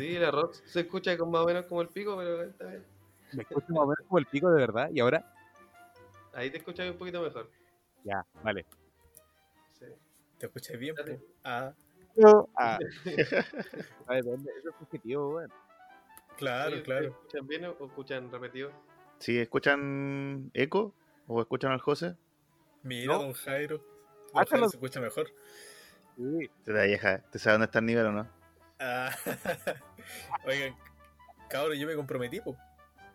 Sí, la Rox se escucha con más o menos como el pico, pero está bien. Me escucho más o menos como el pico de verdad. Y ahora, Ahí te escuchas un poquito mejor. ya, vale. Sí. ¿Te escuchas bien? Dale. po? Ah, Ah. Ah, depende, Eso es subjetivo, weón. claro, Oye, claro. ¿ustedes ¿Escuchan bien o escuchan repetido? Si escuchan eco o escuchan al José, Mira, ¿No? don Jairo. Don. Jairo se escucha mejor. Sí. te da vieja, te sabe dónde está el nivel o no. Ah, Oigan, cabrón, yo me comprometí, po.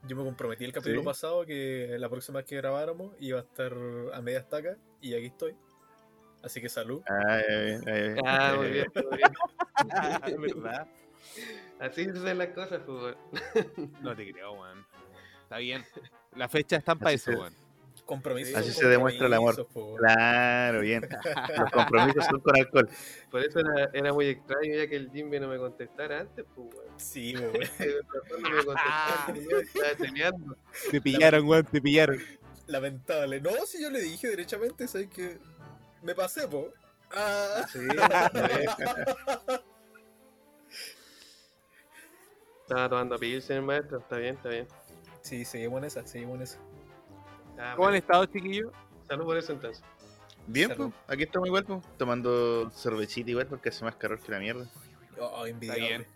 Yo me comprometí el capítulo ¿Sí? pasado que la próxima vez que grabáramos iba a estar a media estaca y aquí estoy. Así que salud. Ah, eh, eh, eh, Ah, muy bien, muy bien. ¿Verdad? Así hacen las cosas, pues. No te creo, weón. Está bien. La fecha está para eso, weón. Compromisos. Así se demuestra el amor. Claro, bien. Los compromisos son con alcohol. Por eso era, era muy extraño ya que el Jimmy no me contestara antes, pues, weón. Sí, weón. No me contestaba, yo estaba cheneando. Te pillaron, weón, te pillaron. Lamentable. No, si yo le dije derechamente, ¿sabes que Me pasé, po. Ah. Sí. Estaba tomando pilsen, maestro. Está bien, está bien. Sí, seguimos en esa, seguimos en esa. Ah, ¿Cómo han bueno. estado, chiquillos? Salud por eso entonces. Bien, Salud. pues, aquí estamos igual, pues, tomando cervecita igual porque hace más calor que la mierda. Oh, envidiable. bien.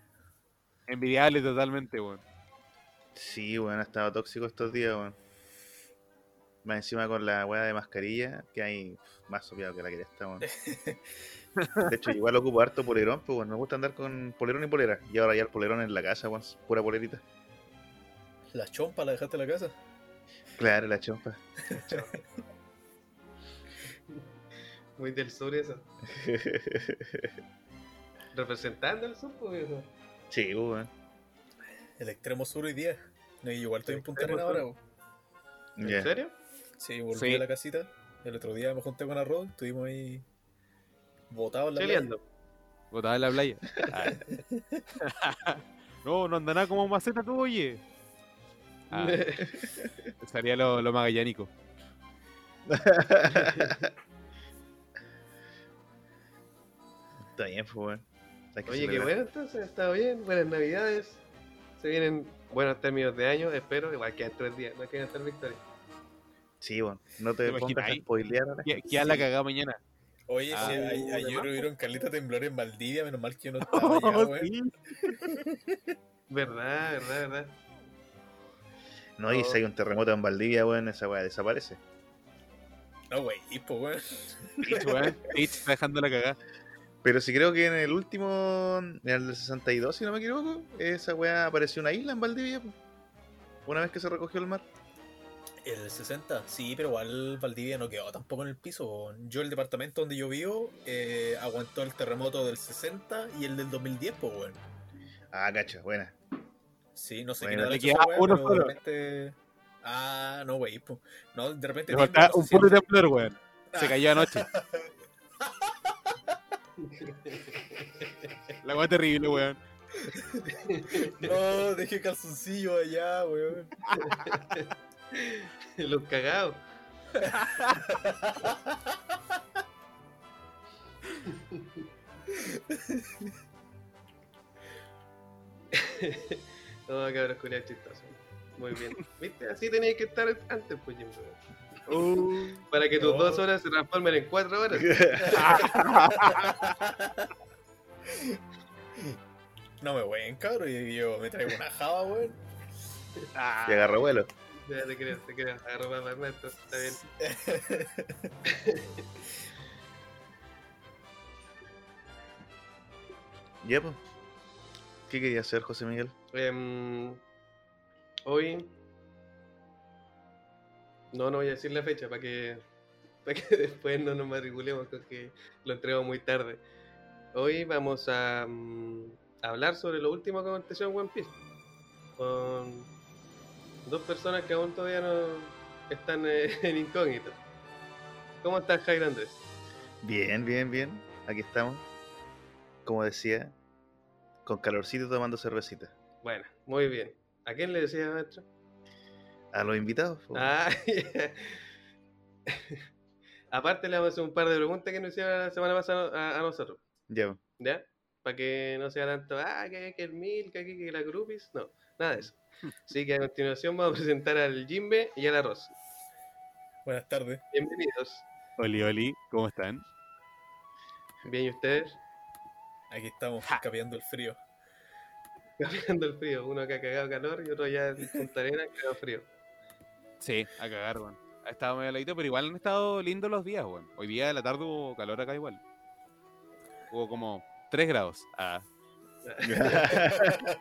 Envidiable totalmente, weón. Sí, bueno, ha estado tóxico estos días, weón. Más encima con la weá de mascarilla, que hay más sopeado que la que ya está, weón. De hecho, igual ocupo harto polerón, pues bueno, me gusta andar con polerón y polera. Y ahora ya el polerón en la casa, weón, pura polerita. La chompa la dejaste en la casa. Claro, la chompa. Muy del sur eso. Representando el sur, pues, viejo. sí, pues, weón. El extremo sur hoy día. No, y igual estoy El en Punta Arenas ahora. ¿En serio? Sí, volví Sí. a la casita. El otro día me junté con arroz, estuvimos ahí botados en la playa. Botada en la playa. Ah. no, no anda nada como maceta tú, oye. Ah, sería lo, lo magallánico. Está bien, pues. Hay que Oye, qué bueno entonces, está bien. Buenas navidades. Se vienen buenos términos de año, espero. Igual quedan tres días, no quedan tres victorias. Sí, bueno, no te ¿Te pongas a spoilear a la ¿Qué, qué la cagada mañana? Oye, Ah, a- de ayer hubieron calita temblor en Valdivia, menos mal que yo no estaba allá, weón. sí. Verdad, verdad, verdad. No, y si hay un terremoto en Valdivia, weón, esa weá desaparece. No, wey, po, weón. Pitch, weón. Pitch está dejando la cagada. Pero sí creo que en el último, en el del 62, si no me equivoco, esa weá apareció una isla en Valdivia, po. una vez que se recogió el mar. El 60, sí, pero igual Valdivia no quedó tampoco en el piso. weón. Yo, el departamento donde yo vivo, eh, aguantó el terremoto del 60 y el del 2010, pues, weón. Ah, cacha, buena. Sí, no sé Bueno, quién le hecho uno solo. de repente. Ah, no, wey, po. No, de repente. Faltaba no un puro temblor, weón. Se cayó anoche. La weá terrible, weón. No, dejé calzoncillo allá, weón. Los cagados. no, cabrón, culiao chistoso. Muy bien. ¿Viste? Así tenías que estar antes, pues, Jim, weón. Para que tus No. dos horas se transformen en cuatro horas. No me weón, cabrón. Y yo me traigo una java, weón. Ah, Y agarró vuelo. Ya te creo, te creo. Arroba Ernesto, está bien. Ya, pues. ¿Qué quería hacer, José Miguel? Em, hoy. No, no voy a decir la fecha para que, para que después no nos matriculemos con que lo entrego muy tarde. Hoy vamos a, mm, hablar sobre lo último que aconteció en One Piece. Con dos personas que aún todavía no están eh, en incógnito. ¿Cómo estás, Jairo Andrés? Bien, bien, bien. Aquí estamos. Como decía, con calorcito tomando cervecita. Bueno, muy bien. ¿A quién le decía, maestro? A los invitados. Ah. Aparte le vamos a hacer un par de preguntas que nos hicieron la semana pasada a, a nosotros, Ya. ¿ya? para que no sea tanto, ah, que, que el mil, que, que, que la groupies, no, nada de eso. Así que a continuación vamos a presentar al Jimbe y al Arroz. Buenas tardes. Bienvenidos. Oli, Oli, ¿cómo están? Bien, ¿y ustedes? Aquí estamos, capeando el frío. Cambiando el frío. Uno que ha cagado calor y otro ya en Punta Arenas cagado frío. Sí, a cagar, weón. Ha estado medio heladito, pero igual han estado lindos los días, weón. Hoy día de la tarde hubo calor acá igual. Hubo como 3 grados. Ah,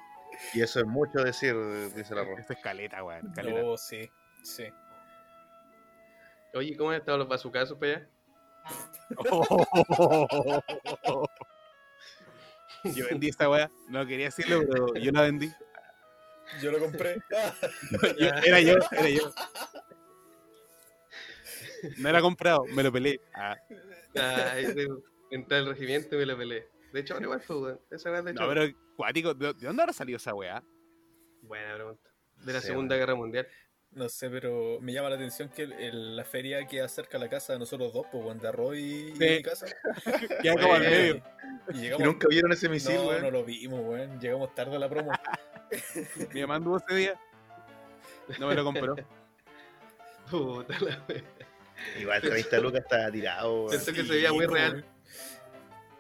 y eso es mucho decir, dice la ropa. esa es caleta, weón. Caleta. No, sí, sí. Oye, ¿cómo han estado los bazucazos para allá? Yo vendí esta weá. No quería decirlo, pero yo la vendí. Yo lo compré. Yo- era yo, era yo. No era comprado, me lo peleé. Ah, Ay, sí, entré al regimiento y me lo peleé. De hecho, ahora igual fue, weón. Esa weá de hecho. no, pero cuático, ¿de, de dónde habrá salido esa weá? Buena pregunta. De la Sí, Segunda Guerra Mundial. No sé, pero me llama la atención que el- el- la feria queda cerca de la casa de nosotros dos, pues, de arroz y, y Sí. mi casa. Queda como al Eh, medio. Y Y nunca vieron ese misil, no, weón. no lo vimos, weón. Llegamos tarde a la promo. Mi mamá anduvo ese día. No me lo compró. Puta la. Igual 30 lucas estaba tirado, weón. Pensé que se veía muy pues, real.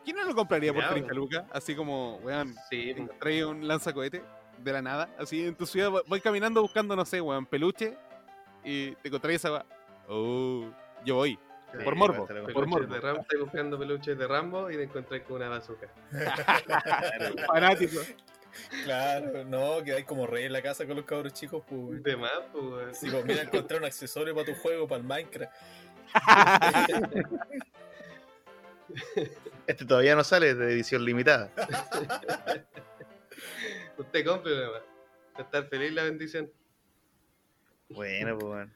¿Quién no lo compraría por Ya, 30 lucas? Así como, weón, Sí, trae un lanzacohete de la nada. Así en tu ciudad voy- caminando buscando, no sé, weón, peluche. Y te encontrás esa weá. Oh, yo voy. Sí, por morbo, por morbo. de Rambo. Estoy buscando peluches de Rambo y te encontré con una bazooka. Fanático. Claro, no, que hay como rey en la casa con los cabros chicos, pues, weón. De más, pues, weón. Sí, pues, mira, encontrar un accesorio para tu juego, para el Minecraft. Este todavía no sale, es de edición limitada. Usted compre nomás. Va a estar feliz la bendición. Bueno, pues, weón.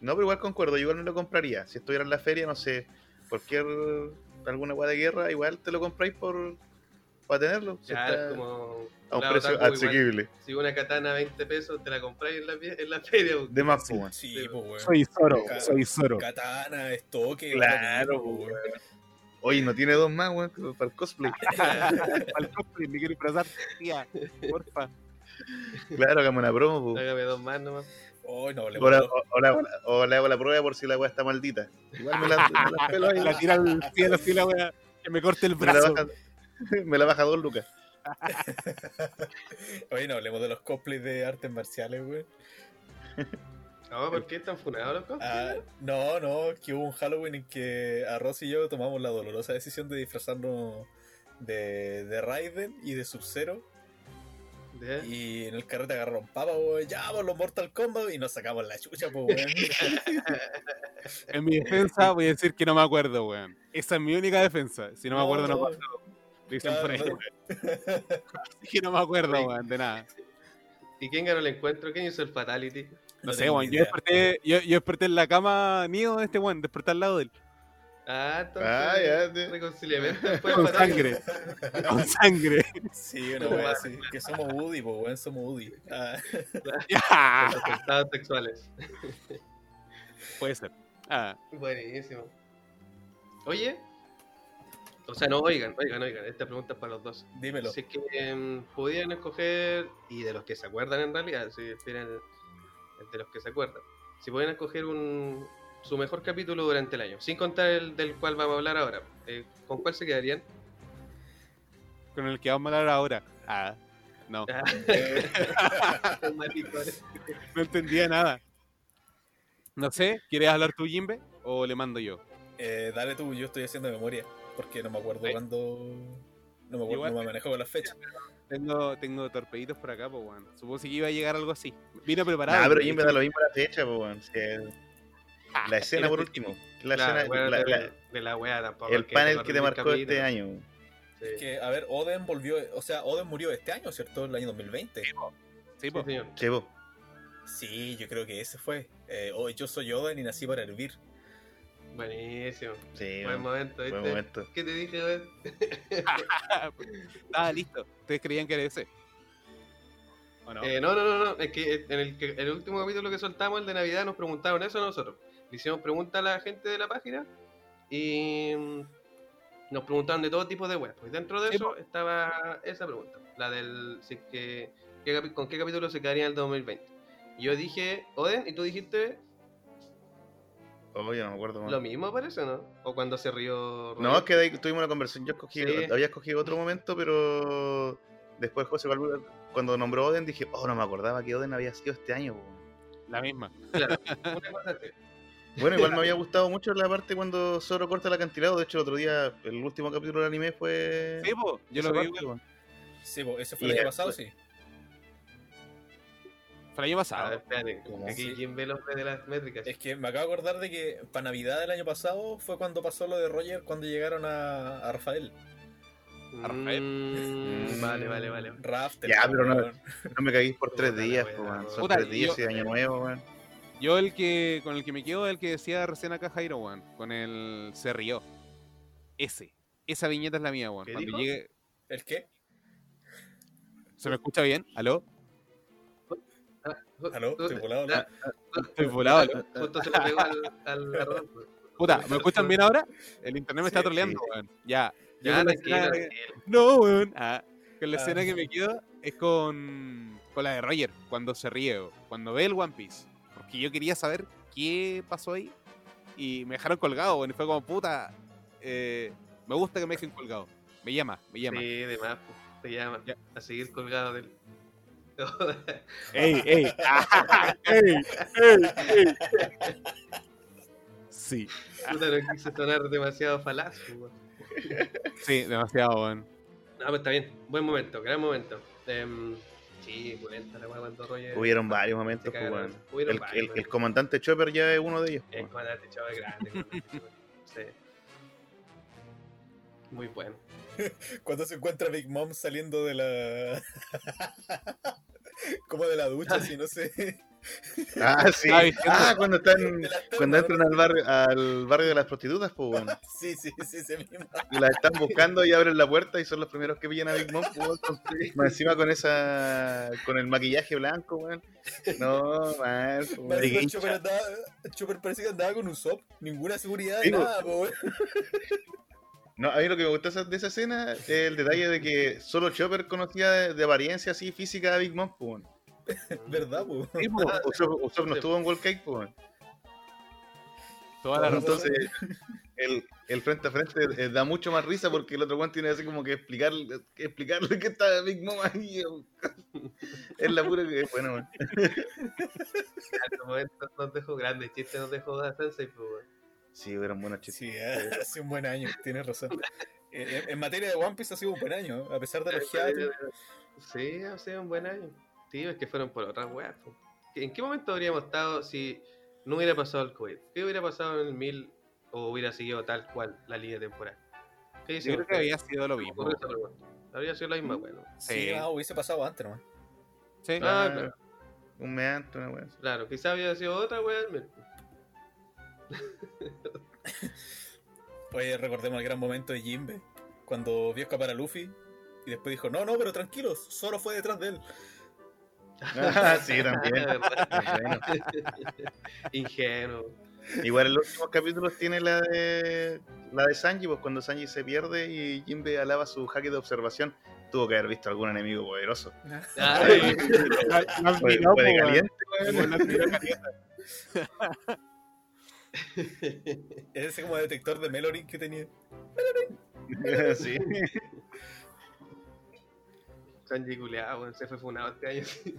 No, pero igual concuerdo, yo igual no lo compraría. Si estuviera en la feria, no sé, cualquier alguna weá de guerra, igual te lo compráis por para tenerlo. Si Ya está es como. a un precio otaku igual. asequible. Si una katana a 20 pesos te la compráis en la, fie- en la feria. pues. De más, pues, weón. Sí, pues, weón. Soy Zoro, soy Zoro. Katana, estoque. Claro, pues, weón. Oye, no tiene dos más, weón, para el cosplay. Al cosplay, me quiero disfrazar. Tía, porfa. Claro, hagamos una promo, pues. Hágame dos más nomás. Oh, no, le O, la- puedo- o- o la- o le hago la prueba por si la weá está maldita. Igual me la, me la pelo ahí. La tira al cielo así la wea. Que me corte el Me la, brazo. baja, me la baja dos lucas. Oye, no hablemos de los cosplays de artes marciales, weón. No, ¿por qué están funados los? Ah, no, no, que hubo un Halloween en que Arroz y yo tomamos la dolorosa decisión de disfrazarnos de, de Raiden y de Sub-Zero. Y en el carrete agarraron papa, weón. Ya, por los Mortal Kombat y nos sacamos la chucha, pues, weón. En mi defensa voy a decir que no me acuerdo, weón. Esa es mi única defensa. Si no me acuerdo, no no, pasó. Dicen claro, por ahí. no. Así que no me acuerdo, weón, de nada. ¿Y quién ganó el encuentro? ¿Quién hizo el Fatality? No, sé, weón. Yo desperté, yo, yo desperté en la cama mío de este weón, desperté al lado de él. Ah, entonces. Ah, ya, de- Reconciliamiento después Con sangre. Con sangre. Sí, una así. Que somos Woody, pues, weón, somos Woody. Ah, Ya. Los atentados sexuales. Puede ser. Ah, Buenísimo. Oye. O sea, no, oigan, oigan, oigan. Esta pregunta es para los dos. dímelo. Si es que em, pudieran escoger, y de los que se acuerdan en realidad, si tienen de los que se acuerdan, si pudieran escoger un, su mejor capítulo durante el año, sin contar el del cual vamos a hablar ahora, eh, ¿con cuál se quedarían? con el que vamos a hablar ahora. Ah, no. Maricones. No entendía nada. No sé, ¿quieres hablar tú, Jimbe? ¿O le mando yo? Eh, dale tú, yo estoy haciendo memoria. Porque no me acuerdo cuándo. No me acuerdo, Igual- no me manejo con las fechas. Tengo, tengo torpeditos por acá, pues, weón. Supongo que iba a llegar algo así. Vine preparado. Nah, pero de Jim me da lo mismo la fecha, pues, weón. Si es- Ah, La escena, por último. La Claro, escena, bueno, la- de, la- de la wea tampoco. el panel que te marcó este año. Sí. Que, a ver, Oden volvió. O sea, Oden murió este año, ¿cierto? El año 2020. Sí, Sí, pues. señor. Chevo. Sí, yo creo que ese fue. Eh, oh, yo soy Oden y nací para hervir. Buenísimo. Sí, Buen momento, Buen ¿viste? momento. ¿Qué te dije, weón? Estaba listo. ¿Ustedes creían que era ese? ¿O no? Eh, no, no, no, no, es que en el, que- en el último capítulo que soltamos, el de Navidad, nos preguntaron eso a nosotros. Le hicimos preguntas a la gente de la página y, nos preguntaban de todo tipo de webs. Y dentro de Sí, eso estaba esa pregunta, la del si es que, qué con qué capítulo se quedaría en el 2020. Y yo dije Oden y tú dijiste Oye, no me acuerdo. man. lo mismo, parece, ¿no? O cuando se rió. No, es que de ahí tuvimos una conversación. Yo escogí, Sí. había escogido otro momento, pero después José Valverde, cuando nombró Oden, dije, oh, no me acordaba que Oden había sido este año. po". La misma. Claro, una cosa así. Bueno, igual me había gustado mucho la parte cuando Zoro corta el acantilado. De hecho, el otro día, el último capítulo del anime fue. Sí, po, yo lo vi. Sí, po, ese fue Y el año pasado, sí. Fue el año A pasado. ver, espérate, ¿Cómo? aquí quién ve los de las métricas. Es que me acabo de acordar de que para Navidad del año pasado fue cuando pasó lo de Roger cuando llegaron a, a Rafael. a Rafael. Mm, vale, vale, vale. Rafter. Ya, pero no-. No me caguéis por tres días, po, man. weón. Son Puta, tres días yo- y año nuevo, weón. Yo el que con el que me quedo es el que decía recién acá Jairo, weón. Con el se rió. Ese. Esa viñeta es la mía, weón. ¿Qué Cuando dijo? llegue. ¿El qué? ¿Se me escucha bien? ¿Aló? ¿Aló? ¿Estoy volado? Ah, Estoy volado, ¿aló? Justo se lo pegó al, pues. Puta, ¿me escuchan bien ahora? El internet me está Sí, troleando, sí. weón. Ya. Yo Ya, con la tranquilo, escena- tranquilo. No, weón. Ah, con la Ah. escena que me quedo es con, con la de Roger, cuando se ríe, weón, cuando ve el One Piece. Porque yo quería saber qué pasó ahí y me dejaron colgado, weón. Y fue como, puta, eh, me gusta que me dejen colgado. Me llama, me llama. Sí, de más, pues, te llama Ya. a seguir colgado del. ¡Ey, ey! ah, ¡Ey, ey, ey! Sí, Puta, no quise sonar demasiado falaz, pues, weón. sí, demasiado, weón. No, pues está bien. Buen momento, gran momento. Em, sí, pulenta la weá cuando Roger. Hubieron varios momentos, pues, weón. Hubieron El, varios, el- comandante Chopper ya es uno de ellos. El po. comandante chaval grande. Sí. Muy bueno. Cuando se encuentra Big Mom saliendo de la. como de la ducha, así, no sé. Ah, sí. Ah, cuando están. Cuando entran al barrio, al barrio de las prostitutas, pues, weón. Sí, sí, sí, ese mismo. Y las están buscando y abren la puerta y son los primeros que pillan a Big Mom, pues, Más encima con esa. con el maquillaje blanco, weón. No, man. pues, Chopper, andaba, el Chopper parece que andaba con un SOP, ninguna seguridad, Sí, po. nada, po, weón. No, a mí lo que me gustó de esa escena es el detalle de que solo Chopper conocía de, de apariencia así física a Big Mom, pues, weón. ¿Verdad, po? Sí, pues, Usopp, no estuvo en World Cake, pues, weón. Toda la razón. Entonces, el, el frente a frente eh, da mucho más risa porque el otro weón tiene así como que explicar, que explicarle que está Big Mom ahí. Es la pura que. Bueno, este momento nos dejó grandes chistes, nos dejó a Sensei, pues, weón. Sí, eran buenas chistes. Sí, eh, ha sido un buen año, tienes razón. Eh, En, en materia de One Piece ha sido un buen año, a pesar de los hiatos. Sí, ha sido un buen año. Sí, es que fueron por otras weas. ¿En qué momento habríamos estado si no hubiera pasado el COVID? ¿Qué hubiera pasado en el 1000 o hubiera seguido tal cual la línea temporal? ¿Qué Yo creo que había sido lo mismo. Habría sido la misma, bueno. Sí, Sí. ah, hubiese pasado antes nomás. Sí. Ah, Ah, claro. Un meante, una wea. Claro, quizá había sido otra wea. 1000. Pues recordemos el gran momento de Jimbe, cuando vio escapar a Luffy y después dijo, no, no, pero tranquilos, solo fue detrás de él. Ah, sí, también. Ingenuo. Igual en los últimos capítulos tiene la de la de Sanji, pues cuando Sanji se pierde y Jinbe alaba su jaque de observación, tuvo que haber visto algún enemigo poderoso. Ay, weón. caliente, Es ese como detector de Melorin que tenía. weón. sí. Sanji culeado, se fue funado este año. sí.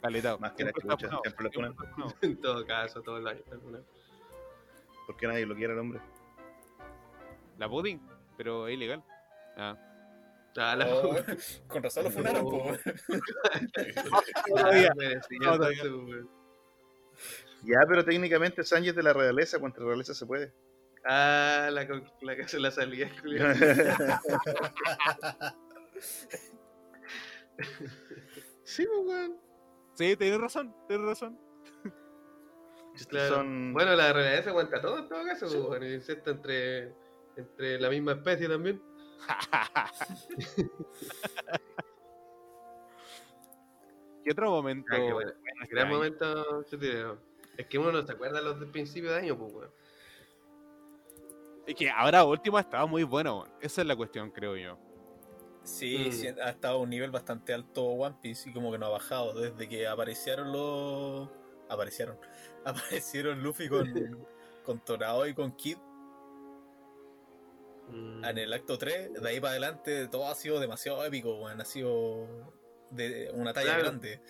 Caleta. Más que la chucha, siempre lo en todo caso, todo el año. está funado. Porque nadie lo quiere el hombre. La pudding, pero es ilegal. Ah. Ah, la Oh, con razón lo funaron, po. Todavía. No, todavía. Ya, pero técnicamente es de la realeza, contra la realeza se puede. Ah, la, la que se la salía, culiao. sí, pues, weón. Sí, tienes razón, tienes razón. Claro. son- Bueno, la realidad se aguanta todo en todo caso, pues, bueno, y incesto entre, entre la misma especie también. ¿Qué otro momento? Ah, qué bueno. este Gran momento, chutideo. Es que uno no se acuerda los del principio de año, pues, weón. Es que ahora último ha estado muy bueno, weón. Esa es la cuestión, creo yo. Sí, Mm. sí, ha estado a un nivel bastante alto One Piece y como que no ha bajado desde que aparecieron los... Aparecieron. Aparecieron Luffy con, con Torao y con Kid Mm. en el acto 3. De ahí para adelante todo ha sido demasiado épico, weón. Ha sido de una talla Claro. grande.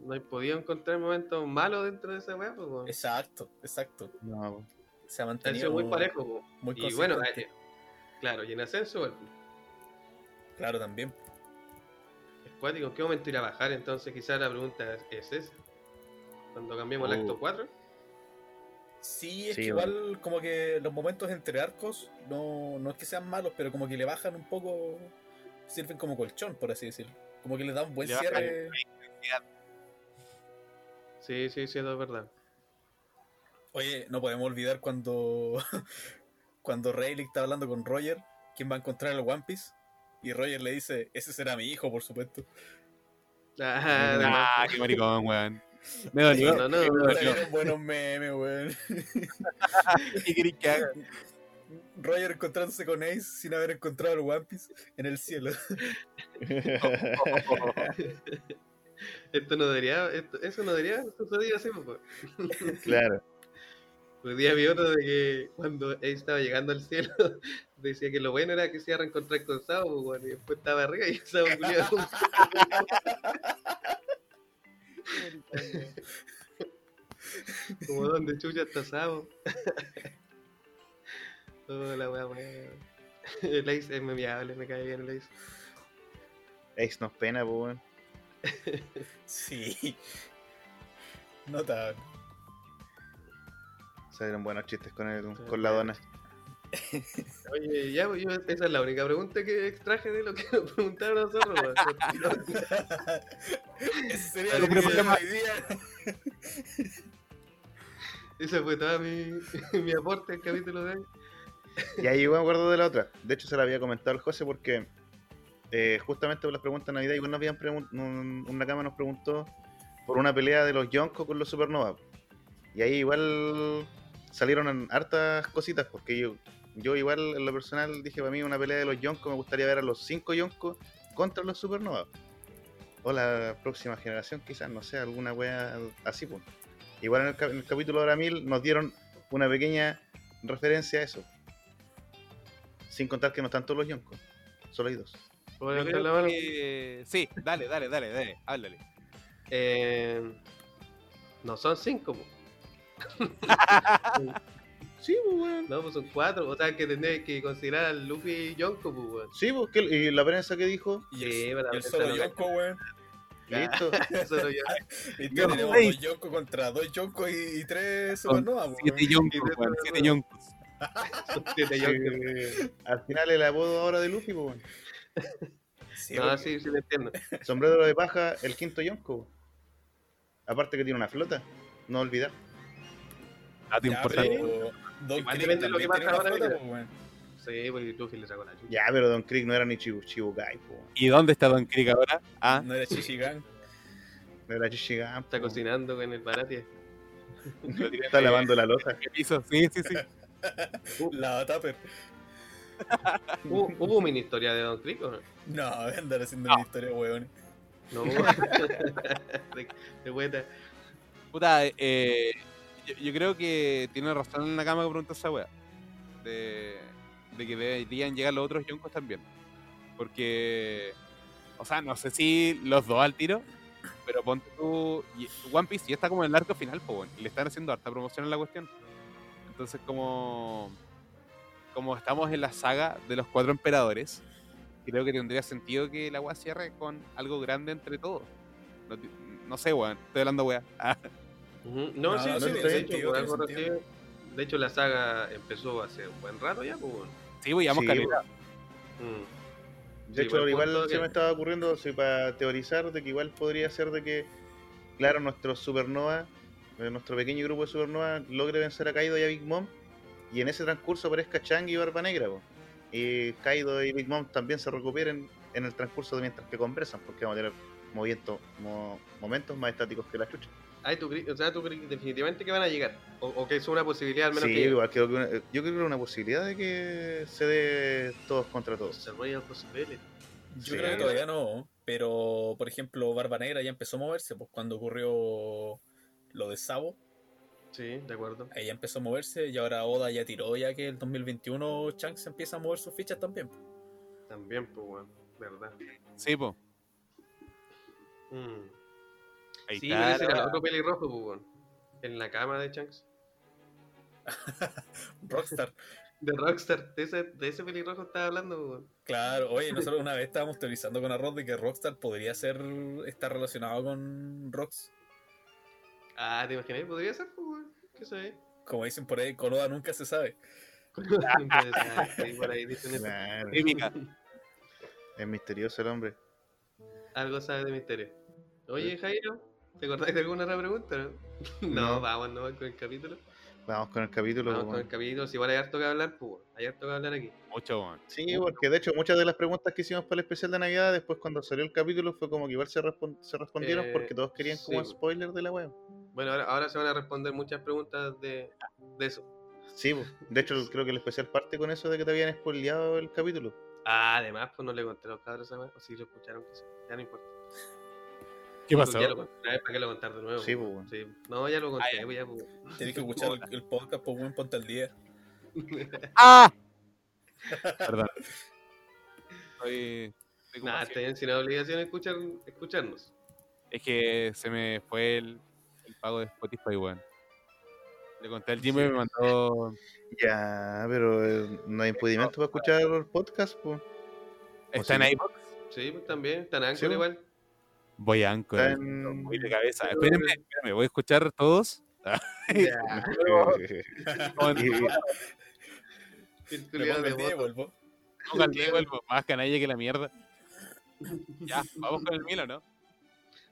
No he podido encontrar momentos malos dentro de esa weá, pues. Exacto, exacto. No, Se ha mantenido muy parejo, po. muy Y bueno, eh, claro, y en ascenso. Claro, también. es cuático. ¿En qué momento ir a bajar? Entonces, quizás la pregunta es, ¿es esa. Cuando cambiemos el acto 4. Sí, es Sí, que bueno. igual como que los momentos entre arcos no, no es que sean malos, pero como que le bajan un poco, sirven como colchón, por así decirlo. Como que le dan buen Le bajan cierre. Sí, sí, sí, eso es verdad. Oye, no podemos olvidar cuando cuando Rayleigh está hablando con Roger, quien va a encontrar el One Piece, y Roger le dice, ese será mi hijo, por supuesto. Ah, Ah, qué maricón, weón. Me dolió. No, no, me no, dolió. Salieron buenos memes, weón. Roger encontrándose con Ace sin haber encontrado el One Piece en el cielo. Esto no debería, esto- eso no debería suceder así, pues. claro. Hoy día vi otro de que cuando él estaba llegando al cielo, decía que lo bueno era que se iba a reencontrar con Sao, pues, y después estaba arriba y Sao culiao. Como donde chucha está Sao. Oh, la wea, wea. El Ace es memeable, me cae bien el Ace. Ace nos pena, pues, weón. Sí. Notable. Salieron buenos chistes con, el, Sí, con la dona. Oye, ya, yo, esa es la única pregunta que extraje de lo que nos preguntaron a nosotros. Ese sería el video de problema- hoy día. Ese fue todo mi, mi aporte al capítulo de hoy. Y ahí yo me acuerdo de la otra. De hecho, se la había comentado al José porque eh, justamente por las preguntas de Navidad, igual nos habían un- una cama nos preguntó por una pelea de los Yonkos con los Supernova. Y ahí igual salieron hartas cositas, porque yo, yo igual en lo personal dije para mí una pelea de los Yonkos, me gustaría ver a los cinco Yonkos contra los Supernova. O la próxima generación, quizás, no sé, alguna wea así, pues. Igual en el, capítulo de hora 1000 nos dieron una pequeña referencia a eso. Sin contar que no están todos los yonkos. Solo hay dos. ¿Puedo Yo levantar la creo mano? que- Sí, dale, dale, dale, dale, háblale. Eh, no son cinco, po. Sí, pues, weón. no, pues son cuatro. O sea que tendréis que considerar al Luffy y Yonko, pues, weón. Sí, pues, ¿qué- y la prensa que dijo, Y Sí, el, pero y el esa solo Yonko, weón. listo. Eso no yo. Y tenemos dos Yonko contra dos Yonko y, y tres Supernova, weón. Siete Y yoncos, de- weón, siete yoncos. Son siete Yonko. Eh, al final el apodo ahora de Luffy, pues, weón. Sí, No, porque- sí, sí, te entiendo. Sombrero de paja, el quinto yonko. Aparte que tiene una flota. No olvidar. Dato Ya, importante. pero Don lo que pasa ahora, flota, pues. Sí, pues Luffy le sacó la chucha. Ya, pero Don Krieg no era ni Chibu, Chibukai, pues. ¿Y dónde está Don Krieg ahora? Ah, No era Chichigan. No era Shishigan. Está cocinando con el Baratie. Está lavando la losa. ¿qué hizo? Sí, sí, sí. La Tupper. ¿Hubo, hubo mini historia de Don Crick o no? No, voy a andar haciendo No. una historia, weón. No hubo. de, de vuelta. Puta, eh, yo, yo creo que tiene razón en la cama que pregunta esa wea. De, de que deberían llegar los otros yoncos también. Porque, o sea, no sé si los dos al tiro, pero ponte tú. y- One Piece ya está como en el arco final, pues, y le están haciendo harta promoción en la cuestión. Entonces, como, como estamos en la saga de los cuatro emperadores, creo que tendría sentido que la wea cierre con algo grande entre todos. No, sé, weón, estoy hablando wea. Ah. No, No, sí, no, sí, de sentido, hecho, recién- De hecho, la saga empezó hace un buen rato ya, pues. Sí, pues llevamos Sí, caleta. Mm. De Sí, hecho, buen igual se que- me estaba ocurriendo sí, para teorizar de que igual podría ser de que, claro, nuestro supernova, eh, nuestro pequeño grupo de supernova logre vencer a Kaido y a Big Mom y en ese transcurso aparezca Chang y Barba Negra. po. Y Kaido y Big Mom también se recuperen en el transcurso de mientras que conversan, porque vamos a tener moviento- mo- momentos más estáticos que la chucha. Ay, tú, o sea, tú crees definitivamente que van a llegar. O, o que es una posibilidad al menos Sí, que igual creo que una- yo creo que era una posibilidad de que se dé todos contra todos. se. Yo Sí. creo que todavía no, pero por ejemplo, Barba Negra ya empezó a moverse, pues cuando ocurrió lo de Sabo, Sí, de acuerdo. ahí ya empezó a moverse y ahora Oda ya tiró ya que el 2021 Shanks empieza a mover sus fichas también. pues. También, pues, weón. Verdad. Sí, po. Mm. Ahí Sí, está. ese era el otro pelirrojo, pues, weón. En la cama de Chunks. Rockstar. De Rockstar. De ese, de ese pelirrojo estaba hablando, pues, weón. Claro, oye, nosotros una vez estábamos teorizando con Arroz de que Rockstar podría ser estar relacionado con Rox. Ah, ¿te imaginas? Podría ser, pues. ¿Qué sé? Como dicen por ahí, con Oda nunca se sabe. Interesante, por ahí dicen eso. Claro, Típica. es misterioso el hombre. Algo sabe de misterio. Oye, Jairo, ¿te acordáis de alguna otra pregunta? No, no No. vamos, no, con el capítulo. Vamos con el capítulo. Vamos con el capítulo. Si igual hay harto que hablar, pues, hay harto que hablar aquí. Mucho, weón. Sí, porque de hecho muchas de las preguntas que hicimos para el especial de Navidad, después cuando salió el capítulo, fue como que igual se, se respondieron Eh, porque todos querían como sí. spoiler de la web. Bueno, ahora, ahora se van a responder muchas preguntas de, de eso. Sí, de hecho creo que el especial parte con eso de que te habían spoileado el capítulo. Ah, además, pues no le conté a los cabros weá, O si lo escucharon, que sí. Ya no importa. ¿Qué pasó? Ya lo conté, una vez, ¿para qué lo contar de nuevo? Sí, pues, bueno. sí. No, ya lo conté, Ah, ya. pues, ya, pues. Tienes que escuchar el, el podcast, pues buen ponte al día. ¡Ah! Perdón. Estoy, Nada, está bien, sin obligación de escuchar, escucharnos. Es que se me fue el, el pago de Spotify, weón. Le conté al Jimmy y me mandó. Ya, pero eh, no hay impedimento para escuchar el podcast, pues. ¿Está en sí? iVoox? Sí, pues también, están Anchor Sí, igual. Voy a Anchor. Voy de cabeza. Espérenme, espérenme, voy a escuchar todos. Con- de voto. vuelvo. con el Diego, el más canalla que la mierda. Ya, vamos con el Milo, ¿no?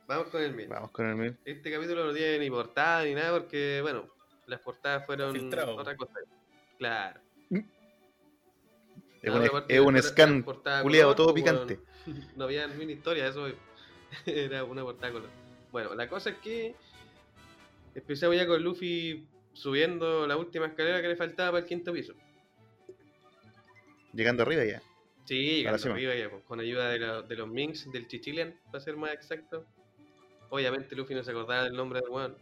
Vamos con el mil. Vamos con el mil. Este capítulo no tiene ni portada ni nada porque, bueno, las portadas fueron Filtrado. otra cosa. Claro. Es No, un, aparte es un scan culiado todo pues, picante. No había mini historia, eso era una portada color. Bueno, la cosa es que empezamos ya con Luffy subiendo la última escalera que le faltaba para el quinto piso. Llegando arriba ya. Sí, llegando arriba ya, pues, con ayuda de, la- de los Minx, del Chichilian, para ser más exacto. Obviamente Luffy no se acordaba del nombre del weón.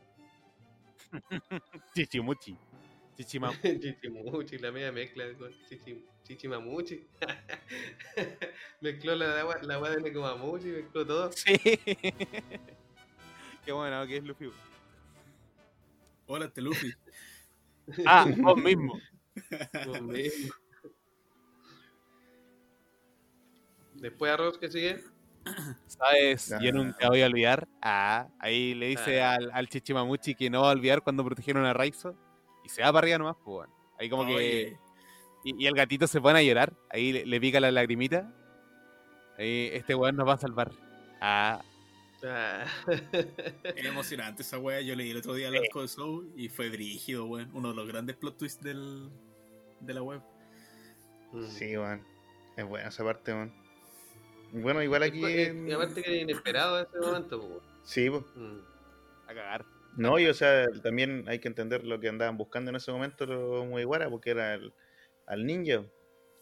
Chichimuchi. Chichimam. Chichimuchi, la media mezcla con chichi, Chichimamuchi. mezcló la agua la agua de Nekomamuchi, mezcló todo. Sí. Qué bueno que es Luffy. Hola, este Luffy. Ah, vos mismo. Dios mío. Después arroz que sigue. ¿Sabes? Yo Ah. nunca voy a olvidar. Ah, ahí le dice Ah. al, al Chichimamuchi que no va a olvidar cuando protegieron a Raizo. Y se va para arriba nomás, pues, bueno. Ahí como que. Y, y el gatito se pone a llorar. Ahí le, le pica la lagrimita. Ahí este weón nos va a salvar. Ah, Ah. Es emocionante esa wea. Yo leí el otro día el arco de Soul y fue brígido, weón. Uno de los grandes plot twists del, de la web. Sí, weón. Es buena esa parte, weón. Bueno, igual aquí. En- Y aparte que era inesperado ese momento. pues. Sí, pues. Mm. a cagar. No, y o sea, también hay que entender lo que andaban buscando en ese momento los Mugiwara, porque era el, al ninja.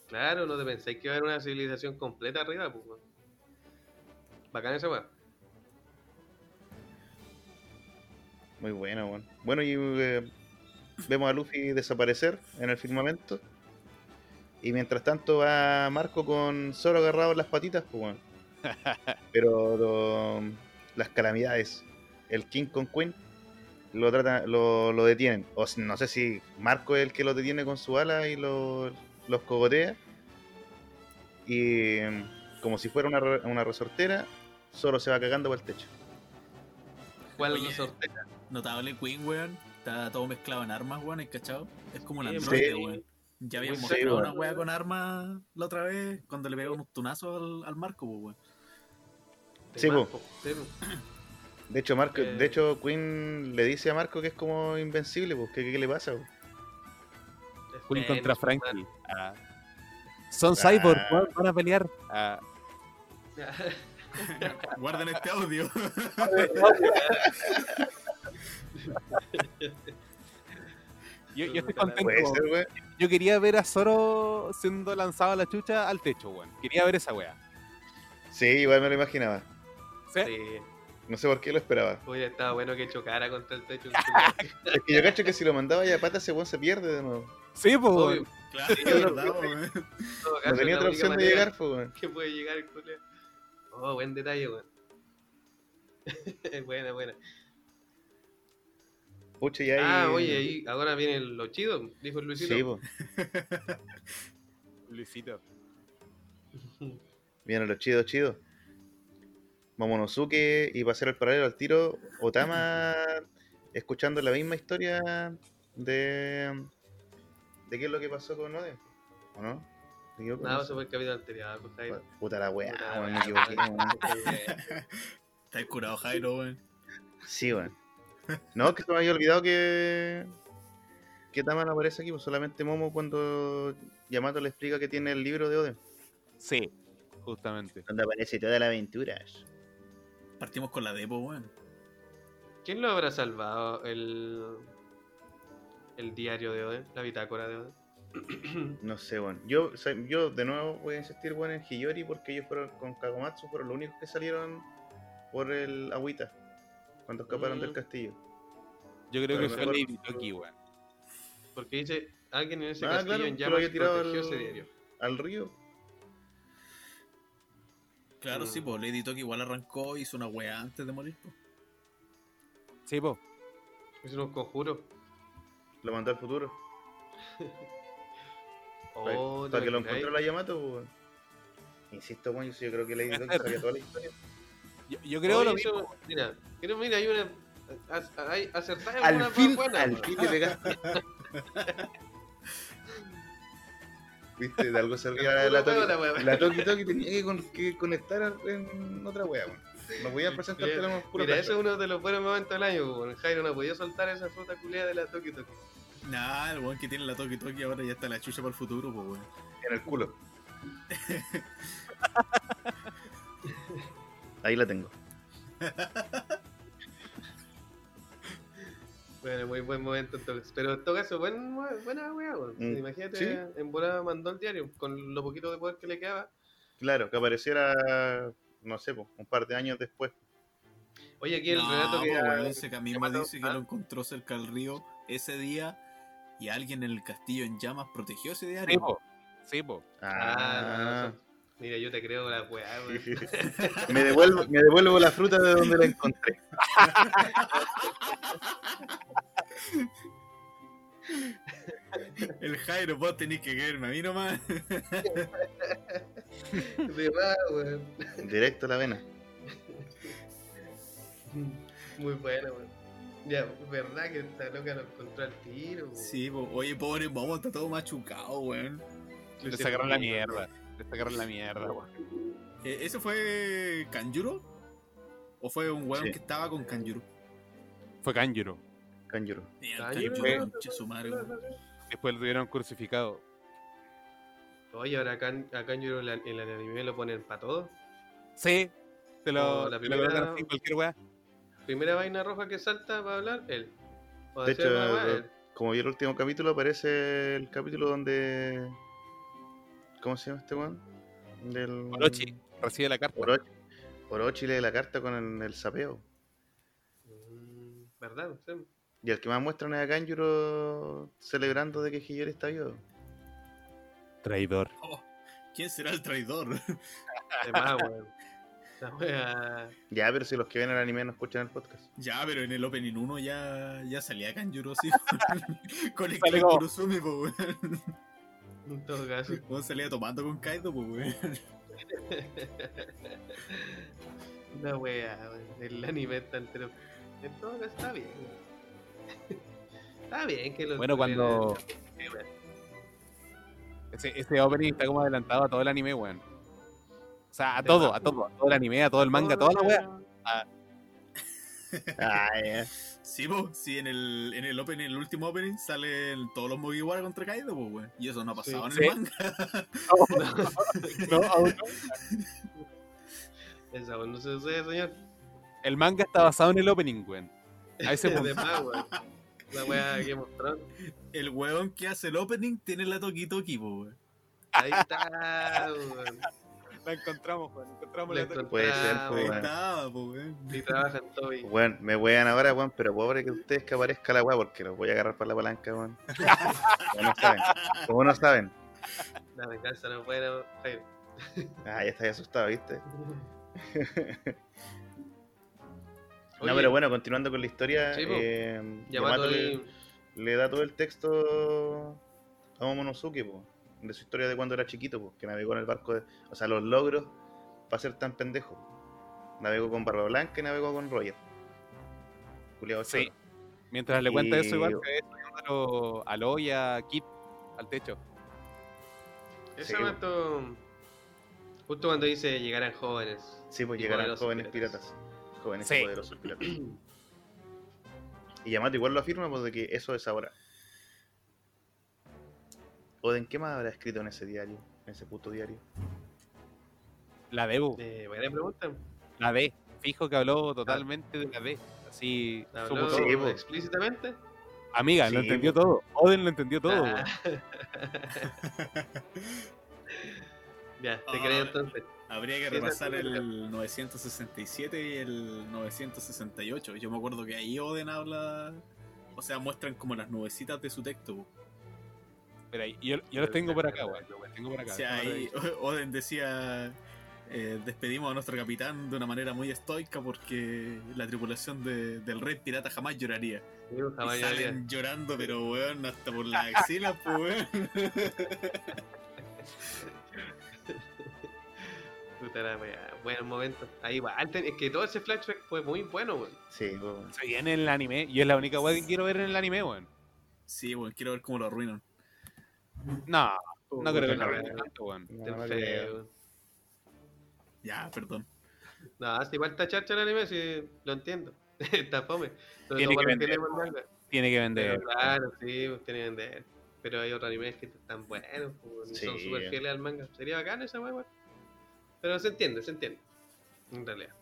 Claro, no te pensáis que iba a haber una civilización completa arriba, pues. weón. Bacán esa weá. Muy bueno, weón. Bueno, y eh, vemos a Luffy desaparecer en el firmamento. Y mientras tanto va Marco con solo agarrado en las patitas, pues weón. Pero lo- las calamidades, el King con Queen, lo tratan, lo, lo detienen. O no sé si Marco es el que lo detiene con su ala y lo- los cogotea. Y como si fuera una, re- una resortera, solo se va cagando por el techo. ¿Cuál Oye. resorte? Notable Queen, weón. Está todo mezclado en armas, weón, ¿hay cachado? Es como un Sí, androide, sí. weón. Ya habían Muy mostrado serio, una wea con armas la otra vez cuando le pegó unos tunazos al, al Marco, pues, Sí. Marco, sí. De hecho, Marco, Eh. de hecho, Queen le dice a Marco que es como invencible, pues, ¿qué, qué le pasa? pues? Queen Eh, contra Frankie. Ah. Son Ah. cyborg, weón, van a pelear. Ah. Guarden este audio. Yo, yo estoy contento. Puede ser, weón. Yo quería ver a Zoro siendo lanzado a la chucha al techo, weón. Quería ver esa wea. Sí, igual me lo imaginaba. ¿Sí? Sí, No sé por qué lo esperaba. hubiera estado bueno que chocara contra el techo. Es que yo cacho que si lo mandaba ya a pata, ese weón se pierde de nuevo. Sí, pues, weón. Claro, verdad, weón. Todo No caso, tenía otra opción de llegar, pues, weón. Que puede llegar el culeo. Oh, buen detalle, weón. buena, buena. Pucha, y ahí. Ah, oye, ahí ahora viene lo chido, dijo el Luisito. Sí, pues. Luisito. Vienen los chidos, chidos. Momonosuke y hacer el paralelo al tiro, Otama escuchando la misma historia de. de qué es lo que pasó con Ode. ¿O no? ¿Me equivoco? No, eso fue el capítulo anterior, pues, Jairo. Puta la weá, weón, me equivoqué, weón. Está curado Jairo, weón. Sí, weón. No, que se me había olvidado que. que Tama no aparece aquí, pues solamente Momo cuando Yamato le explica que tiene el libro de Ode. Sí, justamente. Donde aparece toda la aventura. Partimos con la Depo, weón. ¿Quién lo habrá salvado? El, el diario de Oden, la bitácora de Oden. No sé, weón. Yo, o sea, yo de nuevo voy a insistir, weón, en Hiyori porque ellos fueron con Kagomatsu, fueron los únicos que salieron por el agüita cuando escaparon Mm. del castillo. Yo creo Pero que fue mejor- Lady Toki, weón. Porque dice, alguien en ese Ah, castillo claro, en llamas había tirado protegió al- ese diario. Al río. Claro, Mm. sí, pues Lady Toki igual arrancó, hizo una weá antes de morir, pues. Sí, po. Es unos conjuros. Lo mandó al futuro. Oh, para ¿te que lo encontró la Yamato, weón. Insisto, weón, yo creo que Lady Toki sabía toda la historia. Yo, yo creo Oye, lo eso- mismo. Mira, creo, mira, hay una. Hay acertada Al una fin, buena, al weón. fin pegaste. Viste, de algo servía Puro la la Toki. weá. La Toki Toki tenía que, con- que conectar en otra wea, weón. No podía presentarte la pura Mira, ese es uno de los buenos momentos del año, weón. Jairo no podía soltar esa fruta culiada de la Toki Toki. Nah, el weón que tiene la Toki Toki ahora ya está la chucha para el futuro, pues weón. En el culo. Ahí la tengo. Bueno, muy buen momento entonces. Pero en todo caso, buen, buena weá. Mm, Imagínate, sí. en volada mandó el diario con lo poquito de poder que le quedaba. Claro, que apareciera, no sé, po, un par de años después. Oye, aquí el no, relato que. weón, ese que mismo mató- dice que ¿Ah? lo encontró cerca del río ese día y alguien en el castillo en llamas protegió ese Sí, diario. po. Sí, po. Ah, no, Ah, eso- Mira, yo te creo la weá, weón. me, devuelvo, me devuelvo la fruta de donde la encontré. El Jairo, vos tenés que creerme a mí nomás. De más, weón. Directo a la vena. Muy bueno, weón. Ya, verdad que esta loca lo encontró al tiro, weón. Sí, po. oye, pobre Momo, está todo machucado, weón. Le sacaron la mierda. Le sacaron la mierda, weón. Eh, ¿Ese fue Kanjuro? ¿O fue un weón Sí. que estaba con Kanjuro? Fue Kanjuro. Kanjuro. Kanjuro, Kanjuro. Después lo tuvieron crucificado. Oye, ahora acá, acá en el anime lo ponen para todo. Sí. Te lo, Oh, la te lo primera- en cualquier weá. Primera vaina roja que salta para hablar, él. O De hecho, una weá, él. como vi el último capítulo, aparece el capítulo donde. ¿Cómo se llama este weón? Del. Orochi recibe la carta. Orochi. Orochi lee la carta con el, el sapeo. Mm, ¿Verdad? Sí. Y el que más muestran es a Kanjuro celebrando de que Hiyori está vivo. Traidor. Oh, ¿Quién será el traidor? Además, weón. La wea. Ya, pero si los que ven el anime no escuchan el podcast. ya, pero en el Opening 1 ya, ya salía Kanjuro, sí. con el po, weón. En todo caso. Weón salía tomando con Kaido, pues, weón. Una wea. El anime está entero. En todo caso está bien. Está bien que lo. Bueno, cuando. Ese, ese opening está como adelantado a todo el anime, weón. O sea, a todo, a todo, a todo el anime, a todo el manga, a toda la weá. Ah, ya. Sí, po, sí, en el, en el opening, en el último opening salen todos los Mugiwara contra Kaido, pues, weón. Y eso no ha pasado en Sí. el manga. No, aún no. No se sucede, señor. El manga está basado en el opening, weón. A ese punto. de más, weón. La weá que mostraron. El weón que hace el opening tiene la Toki Toki, po, weón. Ahí está, weón. La encontramos, weón. Encontramos La la. Puede ser, pues, estaba, po, weón. Y trabajan todo y... Weón, me wean ahora, weón, pero pobre que ustedes que aparezca la weá porque los voy a agarrar por la palanca, weón. Como no saben. Como no saben. La venganza no Jairo. Ah, ya estáis asustado, ¿viste? No, pero bueno, continuando con la historia, Sí, eh, Yamato Yamato le, ahí... le da todo el texto a Momonosuke, po, de su historia de cuando era chiquito, po, que navegó en el barco de... O sea, los logros para ser tan pendejo. Navegó con Barba Blanca y navegó con Roger. Culeado Sí. choro. Mientras le cuenta eso, igual que subiéndolo a Lo y a Kip al techo. Ese Sí. Justo cuando dice llegarán jóvenes. Sí, pues llegarán jóvenes piratas. piratas. Jóvenes Sí. poderosos piratas. Y Yamato igual lo afirma, pues de que eso es ahora. Oden, ¿qué más habrá escrito en ese diario? En ese puto diario. La Debu. Eh, buena pregunta. La D. Fijo que habló totalmente de la D. Así. ¿Habló Sí, explícitamente? Amiga, lo entendió todo. Oden lo entendió todo. Ah. ya, te Ah. creo entonces. Habría que Sí, repasar el 967 y el 968. Yo me acuerdo que ahí Oden habla. O sea, muestran como las nubecitas de su texto. po. Yo, yo los tengo por acá, weón. Los tengo por O sea, ahí. Oden decía. eh, despedimos a nuestro capitán de una manera muy estoica porque la tripulación de- del rey pirata jamás lloraría. Sí, Y salen llorando, pero weón, hasta por las axilas, pues weón. Puta la wea, Buen momento. Ahí va. Antes, es que todo ese flashback fue muy bueno, weón. Sí. Se viene en el anime. Y es la única weá que quiero ver en el anime, weón. Sí, weón, quiero ver cómo lo arruinan. No, no creo que arruinen wea. tanto, weón. No, no. Ya, perdón. No, hasta igual está charcha el anime, si lo entiendo. está fome. Tiene que vender, tiene buen manga. Tiene que vender. Pero claro, sí, pues tiene que vender. Pero hay otros animes que están buenos, pues, son súper fieles al manga. Sería bacán esa weón. Pero se entiende, se entiende. En realidad.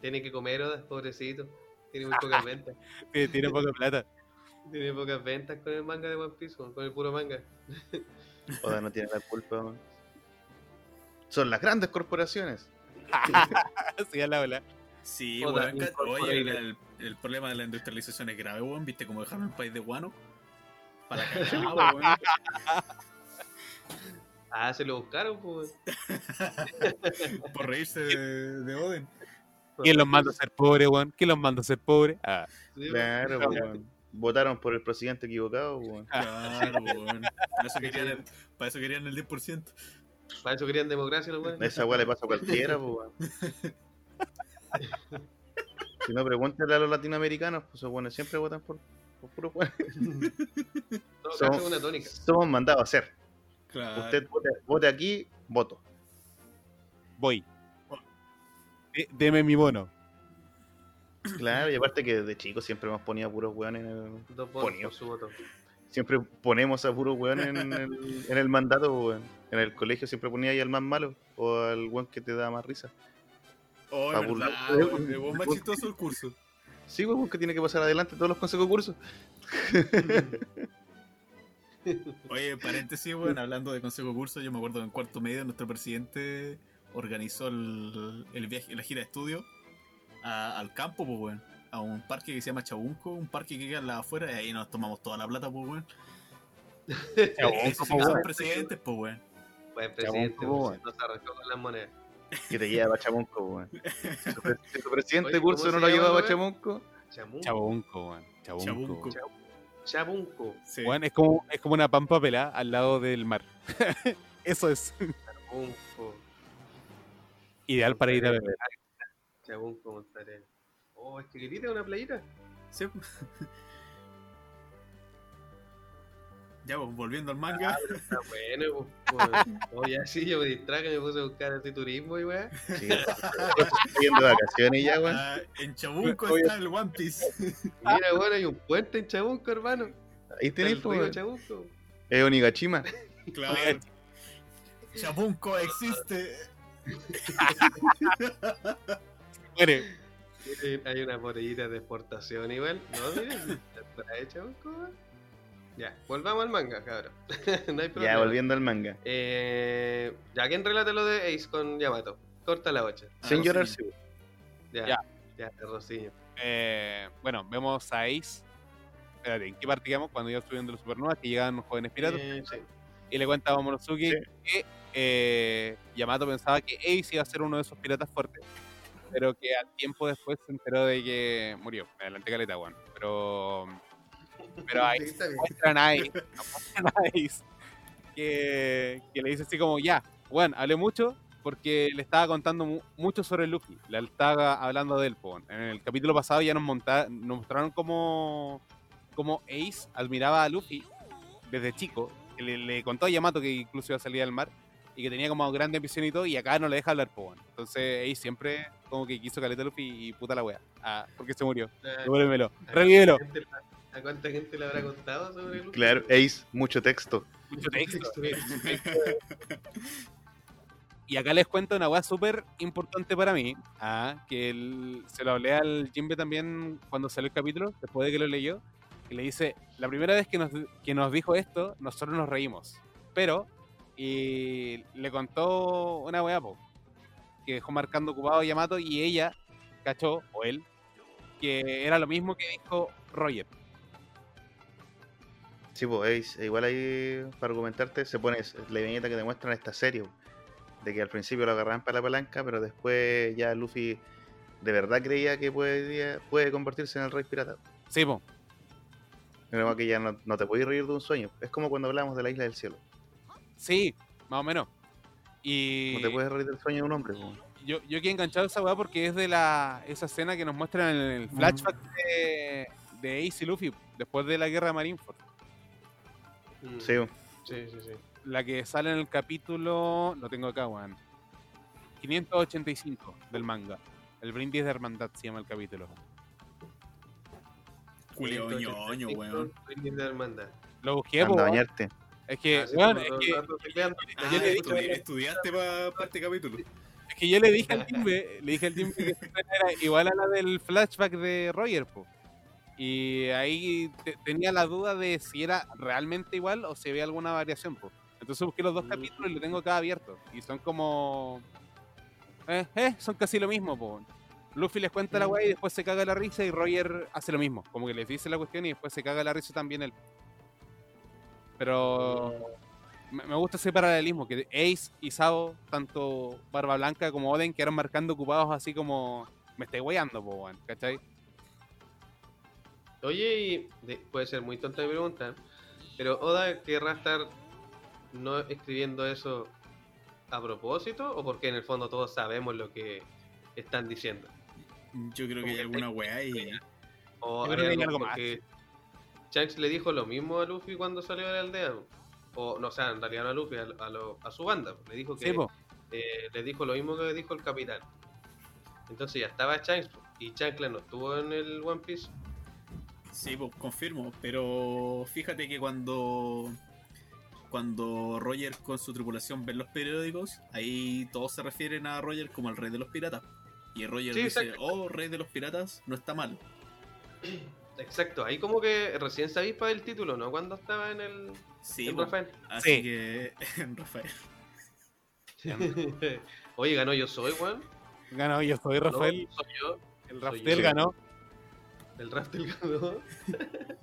Tiene que comer, Oda, pobrecito. Tiene muy pocas ventas. Tiene, tiene poca plata. Tiene pocas ventas con el manga de One Piece, con el puro manga. Oda no tiene la culpa. Son las grandes corporaciones. sí, a la ola. Sí, Oda, incorporated. Oye, el, el problema de la industrialización es grave, weón. ¿Viste cómo dejaron el país de guano? Para cagar, weón. Ah, se lo buscaron, pues. Por reírse de, de Oden. ¿Quién los manda a ser pobres, weón? ¿Quién los manda a ser pobres? Ah, Sí, Claro, weón. Weón. Votaron por el presidente equivocado, weón. Claro, weón. Para eso querían el, para eso querían el 10%. Para eso querían democracia, los weones. Esa weá le pasa a cualquiera, pues, weón. Si no, pregúntale a los latinoamericanos, pues weones siempre votan por, por puro weón. En todo Somos- caso, una tónica. Somos mandados a hacer. Claro. Usted vote, vote aquí, voto. voy. De- deme mi bono. Claro, y aparte que desde chicos siempre hemos ponido a puros weones en el... Dos votos Ponio. por su voto. Siempre ponemos a puros weones en el, en el mandato, weón. En el colegio siempre ponía ahí al más malo o al weón que te da más risa. Oh, Pa' es burlar. verdad, weón. El weón más chistoso del curso. Sí, weón, que tiene que pasar adelante todos los consejos cursos. Oye, paréntesis, weón, hablando de consejo curso, yo me acuerdo que en cuarto medio nuestro presidente organizó el, el viaje, la gira de estudio a- al campo, pues, weón. A un parque que se llama Chabunco, un parque que queda en la afuera, y ahí nos tomamos toda la plata, pues, weón. Sí que son presidentes, pues, weón. Buen presidente, Chabón, pues, no se arrancó con las monedas. Que te lleva a Chamonco, weón. Si tu pre- si tu presidente Oye, curso ¿cómo no lo llevaba a? Chamonco. Chabunco, weón. Chabunco. Chabunco. Chabunco. Sí. Weón, es como, es como una pampa pelada al lado del mar. Eso es Chabunco. ideal para ir a beber. Chabunco, Montarel. Oh, es chiquitita una playita. Sí. Ya, pues, volviendo al manga. Está bueno, pues. pues. Oh, ya sí, yo me distraje, me puse a buscar así turismo y weá. sí, estoy yendo de vacaciones ya, weón. Ah, en Chabunco Oye. está el One Piece. Mira, bueno, hay un puente en Chabunco, hermano. Ahí el pues, río weón. Chabunco. Es Onigashima. Claro. Chabunco existe. Muere. Hay una botellita de exportación igual. No, miren, está hecho, ¿cómo? Ya, volvamos al manga, cabrón. no hay problema. Ya, volviendo al manga. Eh, ya, ¿quién relata lo de Ace con Yamato? Corta la bocha. Ah, Sin llorar, sí. sí. Ya, Ya. ya, Rosiño. Eh, bueno, vemos a Ace. Espérate, ¿en qué parte? Cuando iba subiendo los supernovas, que llegaban los jóvenes piratas. Eh, sí. Y le cuenta a Momonosuke Sí. que eh, Yamato pensaba que Ace iba a ser uno de esos piratas fuertes. Pero que al tiempo después se enteró de que murió. Me adelanté caleta, weón. Pero. Pero ahí muestran a Ace, nos muestran a Ace, que, que le dice así como, ya, bueno, hablé mucho porque le estaba contando mu- mucho sobre Luffy, le estaba hablando de él. En el capítulo pasado ya nos, monta- nos mostraron cómo, cómo Ace admiraba a Luffy desde chico, le contó a Yamato que incluso iba a salir al mar y que tenía como grande ambición y todo, y acá no le deja hablar. Entonces Ace siempre como que quiso caleta Luffy y puta la wea. Ah, porque se murió. Ah, Devuélvemelo. ¿a Revívelo. cuánta gente le- ¿A cuánta gente le habrá contado sobre Luffy? Claro, Ace, mucho texto. Mucho texto. Y acá les cuento una weá súper importante para mí, ah, que el- se lo hablé al Jimbe también cuando salió el capítulo, después de que lo leyó, y le dice, la primera vez que nos, que nos dijo esto, nosotros nos reímos, pero, y le contó una weá, po, que dejó marcando ocupado a Yamato y ella cachó, o él, que era lo mismo que dijo Roger. Sí, pues igual ahí, para argumentarte, se pone la viñeta que te muestran esta serie. De que al principio lo agarraban para la palanca, pero después ya Luffy de verdad creía que puede, puede convertirse en el rey pirata. Sí, po. Pero que ya no, no te puedes reír de un sueño. Es como cuando hablamos de la isla del cielo. Sí, más o menos. Y... No te puedes reír del sueño de un hombre. po. yo, yo quedé enganchado a esa weá porque es de la esa escena que nos muestran en el flashback de, de Ace y Luffy después de la guerra de Marineford. Mm, Sí, sí, sí, sí. La que sale en el capítulo, lo tengo acá, weón. 585 del manga. El brindis de hermandad se llama el capítulo. Julio ñoño, weón. Brindis de hermandad. Lo busqué, po, anda weón. bañarte. Es que, Ah, weón, todo es que. Ah, le estudi- estudiaste para este capítulo. es que yo le dije al Timbe, le dije al Timbe que era igual a la del flashback de Roger, po. Y ahí te- tenía la duda de si era realmente igual o si había alguna variación, po. Entonces busqué los dos Mm. capítulos y lo tengo acá abierto. Y son como. Eh, eh, son casi lo mismo, po. Luffy les cuenta la Mm. weá y después se caga la risa y Roger hace lo mismo. Como que les dice la cuestión y después se caga la risa también él. Pero me gusta ese paralelismo, que Ace y Sao, tanto Barba Blanca como Oden, quedaron marcando ocupados así como me estoy weyando, po, weón, ¿cachai? Oye, y de- puede ser muy tonta mi pregunta, pero Oda querrá estar no escribiendo eso a propósito o porque en el fondo todos sabemos lo que están diciendo. Yo creo que hay alguna weá y. O Yo hay que algo algo más. porque Shanks le dijo lo mismo a Luffy cuando salió de la aldea. O no, o sea, en realidad no a Luffy, a, a lo- a su banda. Le dijo que Sí, eh, le dijo lo mismo que dijo el capitán. Entonces ya estaba Shanks y Chancla no estuvo en el One Piece. Sí, pues confirmo. Pero fíjate que cuando. Cuando Roger con su tripulación ven los periódicos, ahí todos se refieren a Roger como el rey de los piratas. Y Roger Sí, dice, oh, rey de los piratas, no está mal. Exacto, ahí como que recién se avispa el título, ¿no? Cuando estaba en el Sí, en Rafael. así Sí. que Rafael. Oye, ganó yo soy, weón. Ganó yo soy No, Rafael, soy yo. el yo. ganó. El Raftel ganó.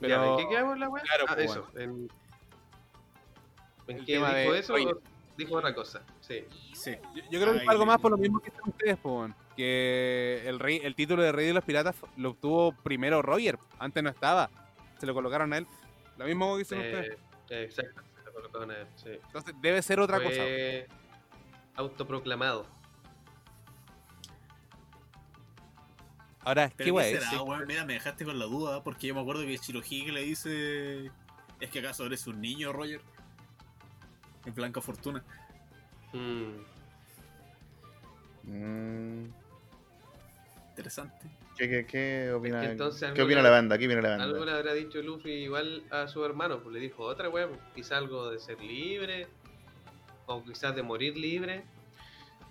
Pero- ¿en qué quedamos la weá? Claro, ah, pues, eso. En, ¿En El qué dijo de eso? Roger. o dijo otra cosa. Sí. Sí. Yo, yo creo que fue algo más por lo mismo que dicen ustedes, weón. que el rey, el título de Rey de los Piratas lo obtuvo primero Roger, antes no estaba, se lo colocaron a él. Lo mismo que dicen ustedes. Eh, exacto, se lo colocaron a él, sí. Entonces debe ser otra cosa. Autoproclamado. Ahora, ¿qué Pero weá ¿qué es? será, weón? Mira, me dejaste con la duda, porque yo me acuerdo que Shirohige le dice... ¿Es que acaso eres un niño, Roger? En Blanca Fortuna. Mm. Mm, Interesante. ¿Qué, qué, qué opina, Es que entonces ¿qué algo opina la banda? ¿Qué opina la Algo banda? le habrá dicho Luffy igual a su hermano, pues le dijo otra weá, pues, quizá algo de ser libre, o quizás de morir libre.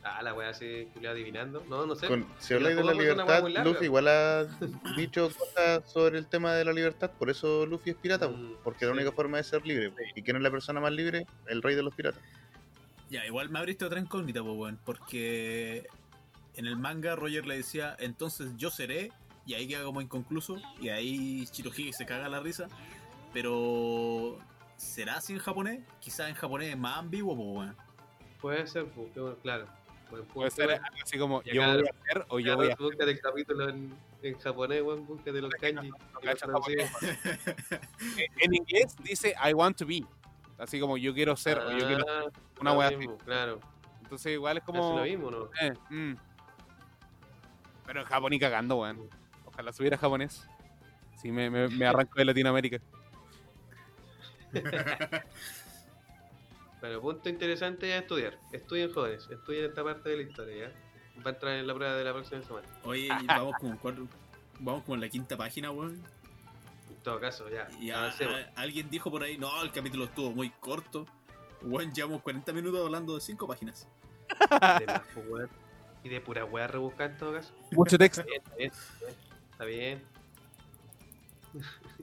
Ah, la weá se culió adivinando. No, no sé. Con- si habláis de la libertad. Luffy igual ha dicho cosas sobre el tema de la libertad, por eso Luffy es pirata, Mm, porque es la sí. única forma de ser libre. ¿Y quién es la persona más libre? El rey de los piratas. Ya, igual me abriste otra incógnita, pues, weón. Porque en el manga Roger le decía, entonces yo seré, y ahí queda como inconcluso, y ahí Shirohige se caga la risa. Pero, ¿será así en japonés? Quizás en japonés es más ambiguo, pues, weón. Puede ser, pues, claro. Puede ser algo así como yo voy a hacer o yo voy a Búscate el capítulo en, en japonés, weón. Búscate los kanji. no. En inglés dice I want to be. Así como yo quiero ser o yo quiero. Ah, una wea así. Claro. Entonces igual es como. lo mismo, ¿no? eh, mm. Pero en Japón y cagando, weón. Ojalá subiera japonés. Sí, me, me, me arranco de Latinoamérica. Pero punto interesante es estudiar. Estudien jóvenes. Estudien esta parte de la historia, ¿ya? Va a entrar en la prueba de la próxima semana. Oye, y vamos como en cuatro- Vamos como en la quinta página, weón. En todo caso, ya. Y a- a- alguien dijo por ahí, no, el capítulo estuvo muy corto. Weón, llevamos 40 minutos hablando de 5 páginas. De más, pues, weón. Y de pura weá rebuscar en todo caso. Mucho texto. Bien, está bien, está bien.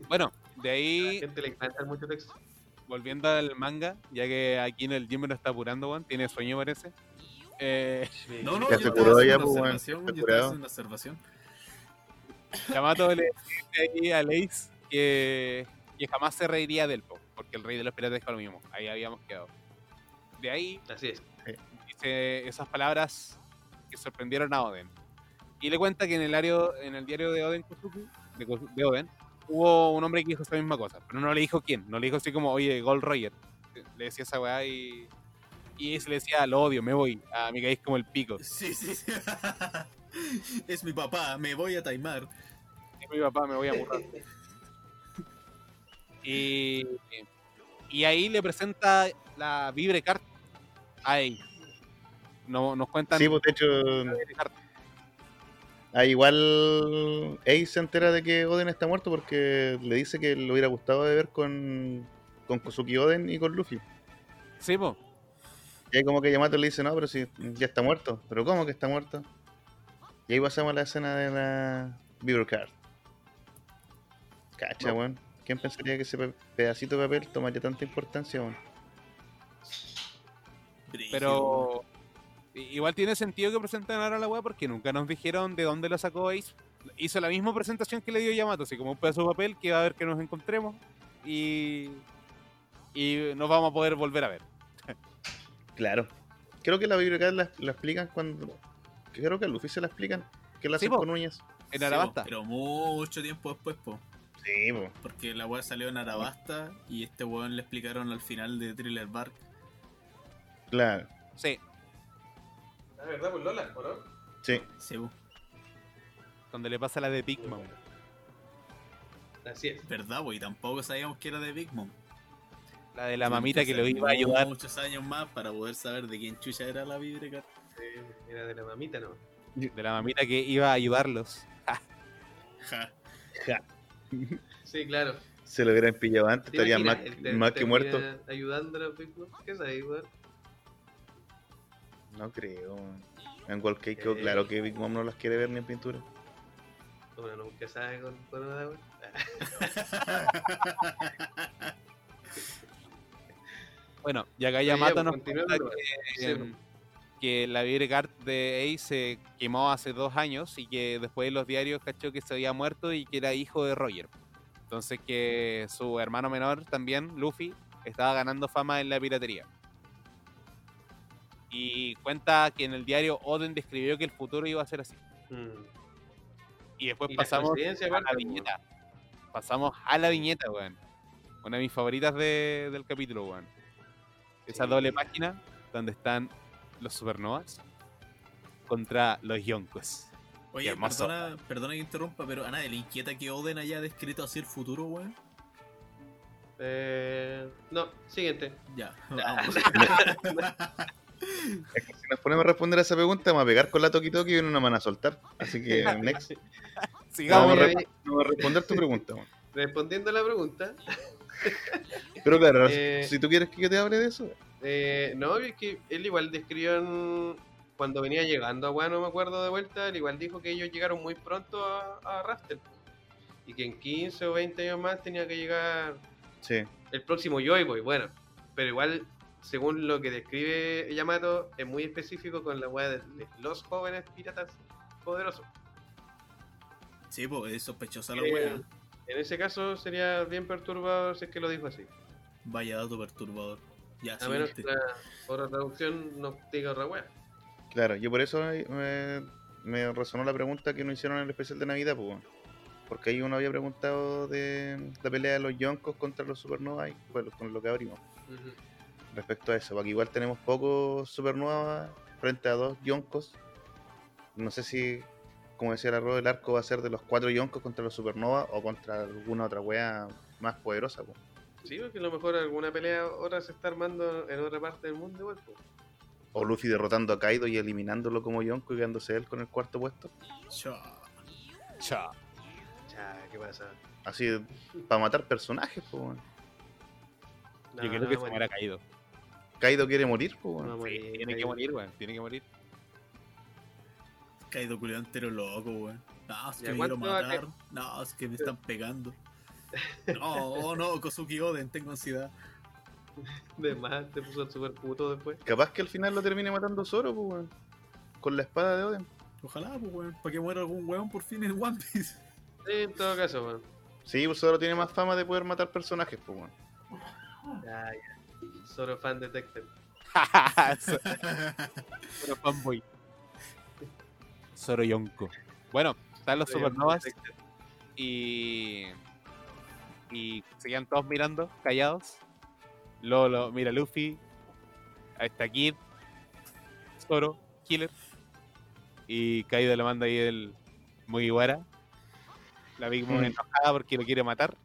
Bueno, de A la ahí, gente le encanta mucho texto. volviendo al manga, ya que aquí en el Jimmy lo está apurando, weón. Tiene sueño, parece. Eh. No, no, Ya yo se estaba curó haciendo ya, una pues, yo haciendo una observación. Yamato le dice ahí a Lace que, que jamás se reiría del po, porque el rey de los piratas dijo lo mismo. Ahí habíamos quedado. De ahí Así es. dice esas palabras que sorprendieron a Oden. Y le cuenta que en el, diario, en el diario de Oden de, de Oden, hubo un hombre que dijo esa misma cosa, pero no le dijo quién, no le dijo así como, oye, Gold Roger. Le decía esa weá y, y se le decía, lo odio, me voy, a mi caís como el pico. Sí, sí, sí. es mi papá, me voy a taimar. Es mi papá, me voy a burrar. y, y ahí le presenta la Vibre Card a Ace. No, nos cuentan Sí, pues de hecho, ah, igual Ace se entera de que Oden está muerto porque le dice que le hubiera gustado de ver con, con Kosuki Oden y con Luffy. Sí, po. Y ahí como que Yamato le dice, no, pero si ya está muerto. ¿Pero cómo que está muerto? Y ahí pasamos a la escena de la Beaver Card. Cacha, No. ¿Quién pensaría que ese pe- pedacito de papel tomaría tanta importancia. Pero i- igual tiene sentido que presenten ahora la weá porque nunca nos dijeron de dónde lo sacó Ace. Hizo la misma presentación que le dio Yamato, así como un pedazo de papel que va a ver que nos encontremos y, y nos vamos a poder volver a ver. Claro. Creo que la Card la, la explican cuando... Creo que a Luffy se la explican. Que la Sí, hacen po. con uñas. En Sí, Arabasta. Pero mucho tiempo después, po. Sí, po. Porque la weá salió en Arabasta y este weón le explicaron al final de Thriller Bark. Claro. Sí, La verdad, pues Lola, ¿o no? Sí. Sí, po. donde le pasa la de Big Mom. Así es. verdad, po, y tampoco sabíamos que era de Big Mom. La de la mamita que lo iba a ayudar. Muchos años más para poder saber de quién chucha era la Vibrecar. Sí, era de la mamita, ¿no? De la mamita que iba a ayudarlos. Ja. Ja. Sí, claro. Se lo hubieran pillado antes, ¿Te estaría más, te- más que muerto. Ayudando a Mom. ¿Qué es ahí, weón? No creo. En Cake quedó Eh. claro que Big Mom no las quiere ver ni en pintura. Bueno, nunca sabe con, con nada, weón. Bueno, y acá ya, Yamato pues, nos cuenta que, que la Vibre Card de Ace se quemó hace dos años y que después de los diarios cachó que se había muerto y que era hijo de Roger. Entonces que su hermano menor también, Luffy, estaba ganando fama en la piratería. Y cuenta que en el diario Oden describió que el futuro iba a ser así. Mm. Y después Y pasamos a la aparte, pues, viñeta. Pasamos a la viñeta, weón. Una de mis favoritas de- del capítulo, weón. Esa Sí. doble página donde están los supernovas contra los yonkos. Oye, perdona, perdona que interrumpa, pero a nadie le inquieta que Oden haya descrito así el futuro, weón. Eh, no, siguiente. Ya, vamos. Es que si nos ponemos a responder a esa pregunta, vamos a pegar con la Toki Toki y no nos van a soltar. Así que, next. Sigamos. Vamos a, vamos responder tu pregunta. weón. Respondiendo a la pregunta, Pero claro, Eh. si tú quieres que yo te hable de eso, Eh, no, es que él igual describió en- cuando venía llegando a Wano, me acuerdo de vuelta, él igual dijo que ellos llegaron muy pronto a, a Raftel. Y que en 15 o 20 años más tenía que llegar Sí. el próximo Joy Boy. Bueno, pero igual, según lo que describe Yamato, es muy específico con la weá de los jóvenes piratas poderosos. Sí, pues es sospechosa la Eh, wea. En ese caso sería bien perturbador si es que lo dijo así. Vaya dato perturbador. Ya, A menos que la otra traducción nos diga otra weá. Claro, yo por eso me, me resonó la pregunta que nos hicieron en el especial de Navidad, pues. Porque ahí uno había preguntado de la pelea de los Yonkos contra los Supernova y fue lo- con lo que abrimos. Respecto a eso, porque igual tenemos pocos Supernova frente a dos Yonkos. No sé si, como decía la rueda, el arco va a ser de los cuatro Yonkos contra los Supernova o contra alguna otra wea más poderosa, pues. Sí, porque a lo mejor alguna pelea ahora se está armando en otra parte del mundo igual. pues. O Luffy derrotando a Kaido y eliminándolo como Yonko y quedándose él con el cuarto puesto. Chao. Chao. Ya, ¿qué pasa? Así, para matar personajes, pues. weón. No, Yo creo no que se a me habrá caído. Kaido quiere morir, pues. no Sí, tiene que Kaido. morir, weón. Tiene que morir. Caído culiado entero loco, weón. No, es que me quiero ¿cuánto va a matar. No, es que me están pegando. No, oh, no, Kosuki Oden, tengo ansiedad. De más, te puso el super puto después. Capaz que al final lo termine matando Zoro, pues. weón. Con la espada de Oden. Ojalá, pues, weón, para que muera algún weón por fin en One Piece. Sí, en todo caso, weón. Sí, pues Zoro tiene más fama de poder matar personajes, pues. weón. Ya, ya. Solo fan detected. Soro fanboy. Soro Yonko. Bueno, están los Soy supernovas y. Y se quedan todos mirando, callados. Lolo, mira Luffy. Ahí está Kid. Zoro, Killer. Y Kaido le manda ahí el Mugiwara. La Big Mom Mm. enojada porque lo quiere matar.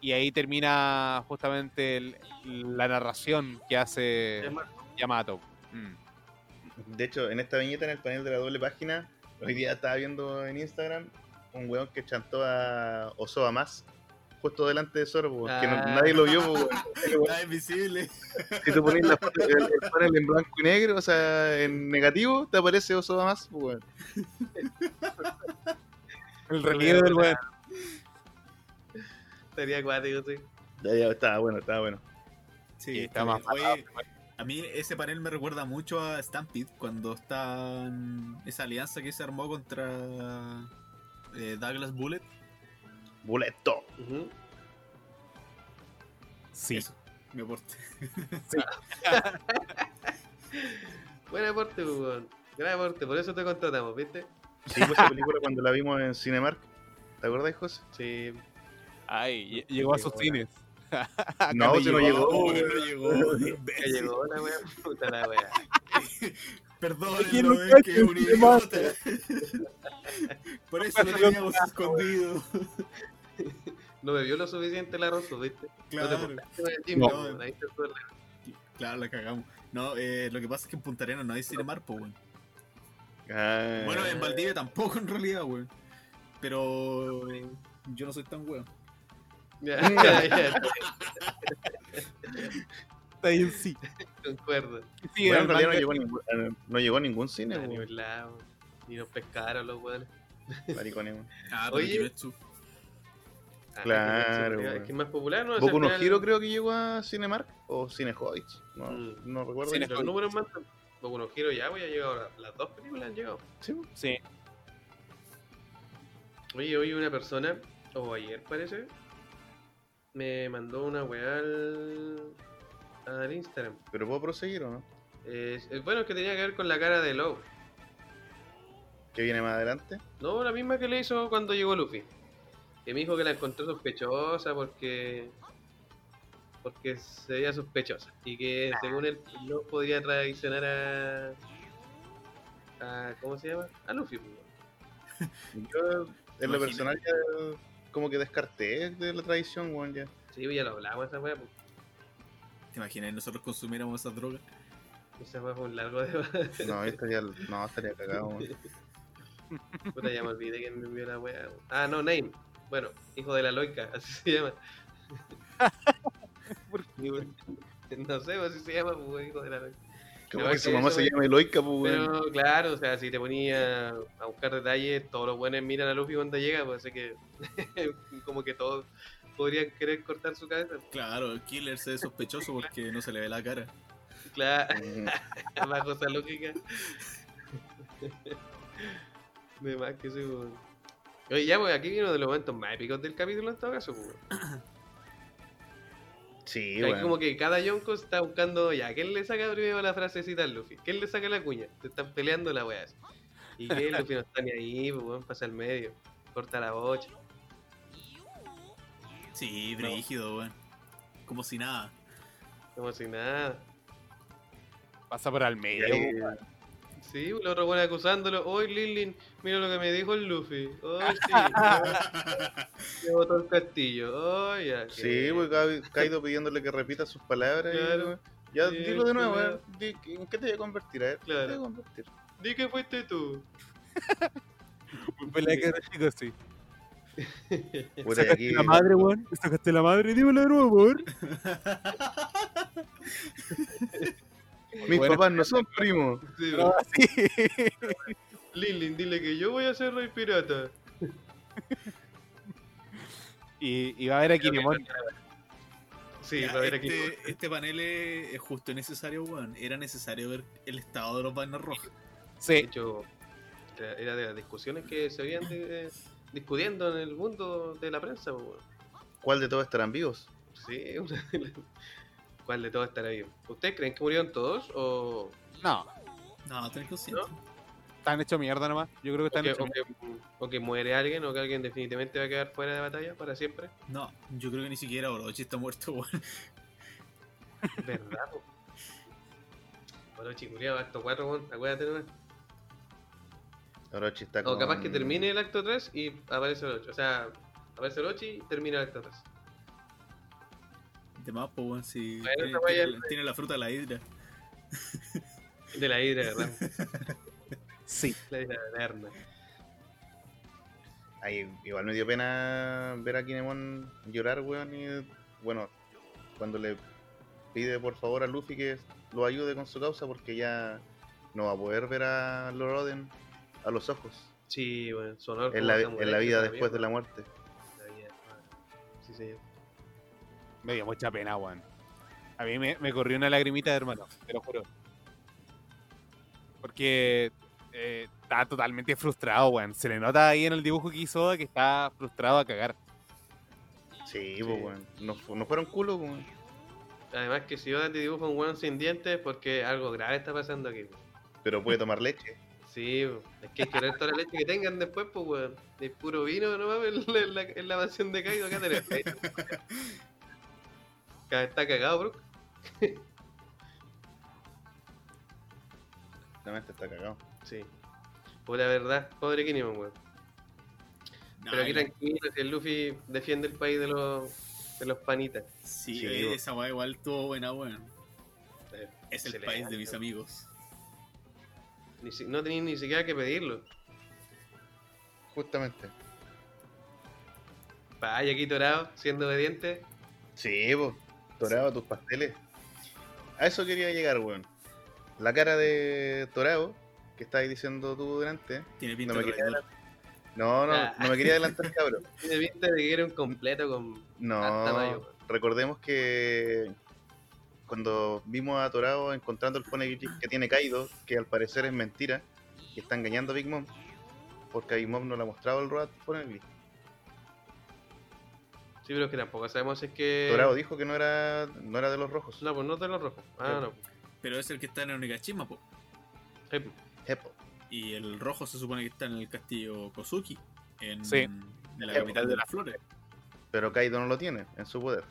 Y ahí termina justamente el- la narración que hace Yamato. Mm. De hecho, en esta viñeta, en el panel de la doble página, hoy día estaba viendo en Instagram un weón que chantó a Osoba más justo delante de Zoro, pues, que no- Ah. nadie lo vio. Está invisible. si tú pones la el, el panel en blanco y negro, o sea, en negativo, te aparece Osoba más. weón. El relieve del weón. Sería acuático, sí. Ya, ya, estaba bueno, estaba bueno. Sí, está más. Oye, a mí ese panel me recuerda mucho a Stampede cuando está esa alianza que se armó contra eh, Douglas Bullet. Boleto. Ujú. Sí. Eso, mi aporte. Buen aporte, pues. Gran aporte, por eso te contratamos, ¿viste? Sí, pues esa película cuando la vimos en Cinemark. ¿Te acuerdas, José? Sí. Ay, lle- llegó a sus cines. No, si no llegó. No llegó. Ya imbécil. llegó la wea, puta la wea. Perdónenlo, ¿Quién lo es que un. Por eso lo teníamos escondido. No bebió lo suficiente el arroz, ¿viste? No te Claro, No. ahí todo el- claro, la cagamos. No, eh, lo que pasa es que en Punta Arenas no hay Cinemark, po, weón. Ah, Bueno, en Valdivia tampoco en realidad, weón. Pero yo no soy tan weón. Ya, ya, ya, Está ahí en sí. concuerdo. Sí, bueno, en realidad no llegó, a ningún, eh, no llegó a ningún cine, A weón. ningún lado. Ni nos pescaron los weones. Maricones, weón. Ah, Oye. Kimetsu. Ah, Claro, Es que es más popular, ¿no? Boku no Hero creo que llegó a Cinemark o Cinehoids. No, Mm. no recuerdo. Cine- Los números más. Boku no Hero ya, ya llegado. la- Las dos películas han llegado. Sí, Sí. Oye, hoy una persona, o ayer parece, me mandó una weá al, al Instagram. pero puedo proseguir o no? Eh, es- bueno, es que tenía que ver con la cara de Lowe. Que viene más adelante. No, la misma que le hizo cuando llegó Luffy. Que me dijo que la encontró sospechosa porque. Porque se veía sospechosa. Y que según él no podría traicionar a. a ¿Cómo se llama? A Luffy. pues. Yo, en lo personal, ya como que descarté de la tradición, weón, ya. Sí, ya lo hablamos esa weá. Pues. ¿Te imaginas nosotros consumiéramos esa droga? Esa weá fue un largo debate. No, esto ya, no, estaría cagado, weón. Puta, ya me olvidé quién me envió la weá. Ah, no, Name. Bueno, hijo de la loica, así se llama. ¿Por qué, no sé, así se llama, pues, hijo de la... Como No, que es su mamá eso se es- llama Eloica, pues. Pero claro, o sea, si te ponía a buscar detalles, todos los buenos miran a Luffy cuando llega, pues así que como que todos podrían querer cortar su cabeza. Claro, el killer se ve sospechoso porque no se le ve la cara. Claro, bajo esa lógica. De más que sí, pues. Oye, ya, pues aquí viene uno de los momentos más épicos del capítulo en todo caso, pues. Sí, Hay weón. como que cada Yonko está buscando, ya, ¿quién le saca primero la frasecita al Luffy? ¿Quién le saca la cuña? Se están peleando la esa. Y que Luffy no está ni ahí, pues weón, pasa al medio, corta la bocha. Sí, brígido, weón. Como si nada. Como si nada. Pasa por al medio. weón. Sí, los otros buenos acusándolo. Hoy Lilin, mira lo que me dijo el Luffy. Hoy sí, me botó el castillo. Oh, ya. Sí, que- pues Ka- Kaido pidiéndole que repita sus palabras. y, Claro. weón, ya, Sí, dilo de nuevo, claro. weón. Di- ¿En qué te voy a convertir? A ver, ¿en qué Claro. te voy a convertir? Di que fuiste tú. Un pelea que era chico, sí. Y Sacaste aquí, la madre, weón. Sacaste la madre. Dímelo de nuevo, por. mis Bueno, papás no son primos. Sí, No, sí. Lilin, dile que yo voy a ser rey pirata. Y, y va a haber a Kinemon. Sí, Ya, va a ver aquí. este, este panel es, justo y necesario, weón. Era necesario ver el estado de los rojas. De Sí. hecho, era de las discusiones que se habían de- discutiendo en el mundo de la prensa. weón. ¿Cuál de todos estarán vivos? Sí, una de las- ¿Cuál de todos estará bien? ¿Ustedes creen que murieron todos o, No. No, tenés consciente. Están hechos mierda nomás. Yo creo que o están que, o que- o que muere alguien o que alguien definitivamente va a quedar fuera de batalla para siempre? No, yo creo que ni siquiera Orochi está muerto, weón. ¿Verdad? Bueno, chiculeado, acto 4, weón, acuérdate nomás. Orochi está O con... capaz que termine el acto 3 y aparece 8. O sea, aparece 8 y termina el acto 3. De más, pues, weón, si Bueno, tiene, la fruta de la hidra. De la hidra, ¿verdad? Sí. la hidra eterna. Ahí, igual me dio pena ver a Kinemon llorar, weón. Y bueno, cuando le pide por favor a Luffy que lo ayude con su causa, porque ya no va a poder ver a Lord Oden a los ojos Sí, bueno, su honor en la, samurái en la vida después de la muerte. La vida, Sí, señor. Me dio mucha pena, weón. A mí me, me corrió una lagrimita, hermano. Te lo juro. Porque eh, está totalmente frustrado, weón. Se le nota ahí en el dibujo que hizo Oda que está frustrado a cagar. Sí, pues, weón. No, no fueron culo, pues, weón. Además que si Oda te dibuja un weón sin dientes porque algo grave está pasando aquí. weón. pero puede tomar leche. Sí, weón. es que hay que toda la leche que tengan después, pues weón. Es puro vino nomás en la, en la, en la mansión de Kaido. Acá tenés Está cagado, bro. Realmente está cagado. Sí. Pura verdad, pobre Kinemon, weón. No, Pero aquí la- tranquilo, si el Luffy defiende el país de los, de los panitas. Sí, Sí, esa weá igual estuvo buena, weón. Eh, Es el excelente, país de mis amigos. Ni si- no tenéis ni siquiera que pedirlo. Justamente. Vaya aquí Torado, siendo obediente. Sí, pues. Torado tus pasteles. A eso quería llegar, weón. La cara de Torado, que estabas diciendo tú delante. Tiene pinta No me de quería. No, no, Ah. no me quería adelantar, cabrón. Tiene pinta de que era un completo con. Mayo, No, weón. recordemos que cuando vimos a Torao encontrando el Poneglyph que tiene Kaido, que al parecer es mentira, y está engañando a Big Mom, porque a Big Mom no le ha mostrado el Road Poneglyph. Sí, pero es que tampoco sabemos si es que. Torao dijo que no era, no era de los rojos. No, pues no de los rojos. Ah, no. Pero es el que está en Onigashima, po. Pues. Jepo. Y el rojo se supone que está en el castillo Kozuki. En, Sí. en la capital de las flores. Pero Kaido no lo tiene en su poder.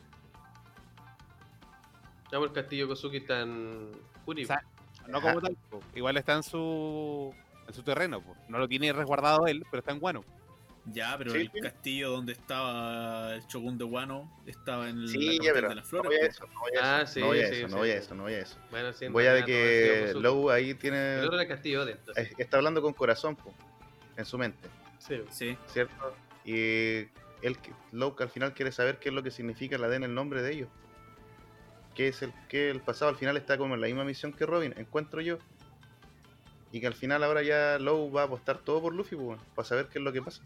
Ya por el castillo Kozuki está en Furi. Sa- No como tal, po. igual está en su en su terreno, po. no lo tiene resguardado él, pero está en Guano. Ya, pero Sí, el sí. castillo donde estaba el Shogun de Wano estaba en Sí, la pero de las no flores. voy a po. eso, no voy a Ah, eso, sí, no voy a eso, sí, no voy a sí. eso, no voy a eso. Bueno, sí, en Voy a de castillo que. Low ahí El tiene... otro era el castillo Oden, entonces. eh, Está hablando con corazón, po, en su mente. Sí. Sí, ¿cierto? Y él, Locke al final quiere saber qué es lo que significa la D en el nombre de ellos. que es el que el pasado al final está como en la misma misión que Robin, encuentro yo. Y que al final ahora ya Lowe va a apostar todo por Luffy, pues, para saber qué es lo que pasa.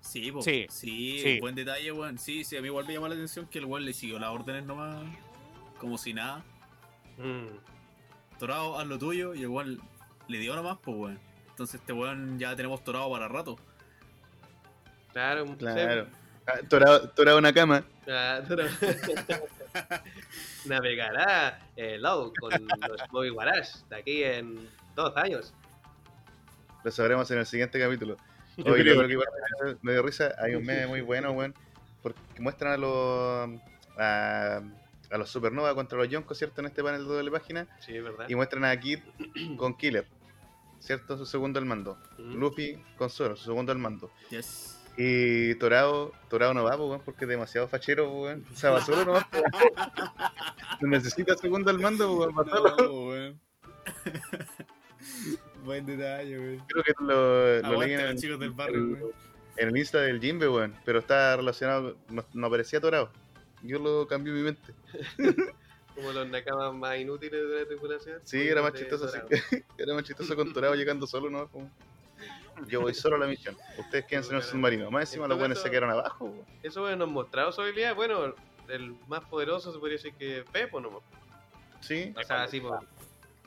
Sí, po. Sí, sí, sí. buen detalle, weón. Sí, sí, a mí igual me llamó la atención que el weón le siguió las órdenes nomás, como si nada. Mm. Torado, haz lo tuyo, y el weón le dio nomás, pues weón. Entonces este weón ya tenemos Torado para rato. Claro, Claro. Ah, torado, torado una cama. Ah, Navegará el Low con los Bobby Warash de aquí en dos años. Lo sabremos en el siguiente capítulo. Yo Oye, creo que igual me- dio risa, hay un meme muy bueno, weón, porque muestran a los a, a los Supernova contra los Yonkos, ¿cierto? En este panel de doble página, Sí, es verdad. y muestran a Kid con Killer, ¿cierto? Su segundo al mando. Mm. Luffy con Zoro, su segundo al mando. Yes. Y Torado, Torado no va, pues, weón, porque es demasiado fachero, pues, weón. O sea, va solo nomás, pues. No necesita segundo al mando, weón, va. No, weón. Buen detalle, weón. Creo que lo, lo leí en el, chicos del barrio, el- en el Insta del Jimbe, weón, pero está relacionado, no, no aparecía Torado. Yo lo cambié en mi mente. Como los nakamas más inútiles de la tripulación. Sí, era más chistoso, así era más chistoso con Torado llegando solo, ¿no? Como, yo voy solo a la misión. Ustedes quédense en el submarino. Más encima En los buenos se quedaron abajo, weón. Eso bueno, nos mostrado su habilidad. Bueno, el más poderoso se podría decir que Pepo, ¿no? Sí, O sea, así por.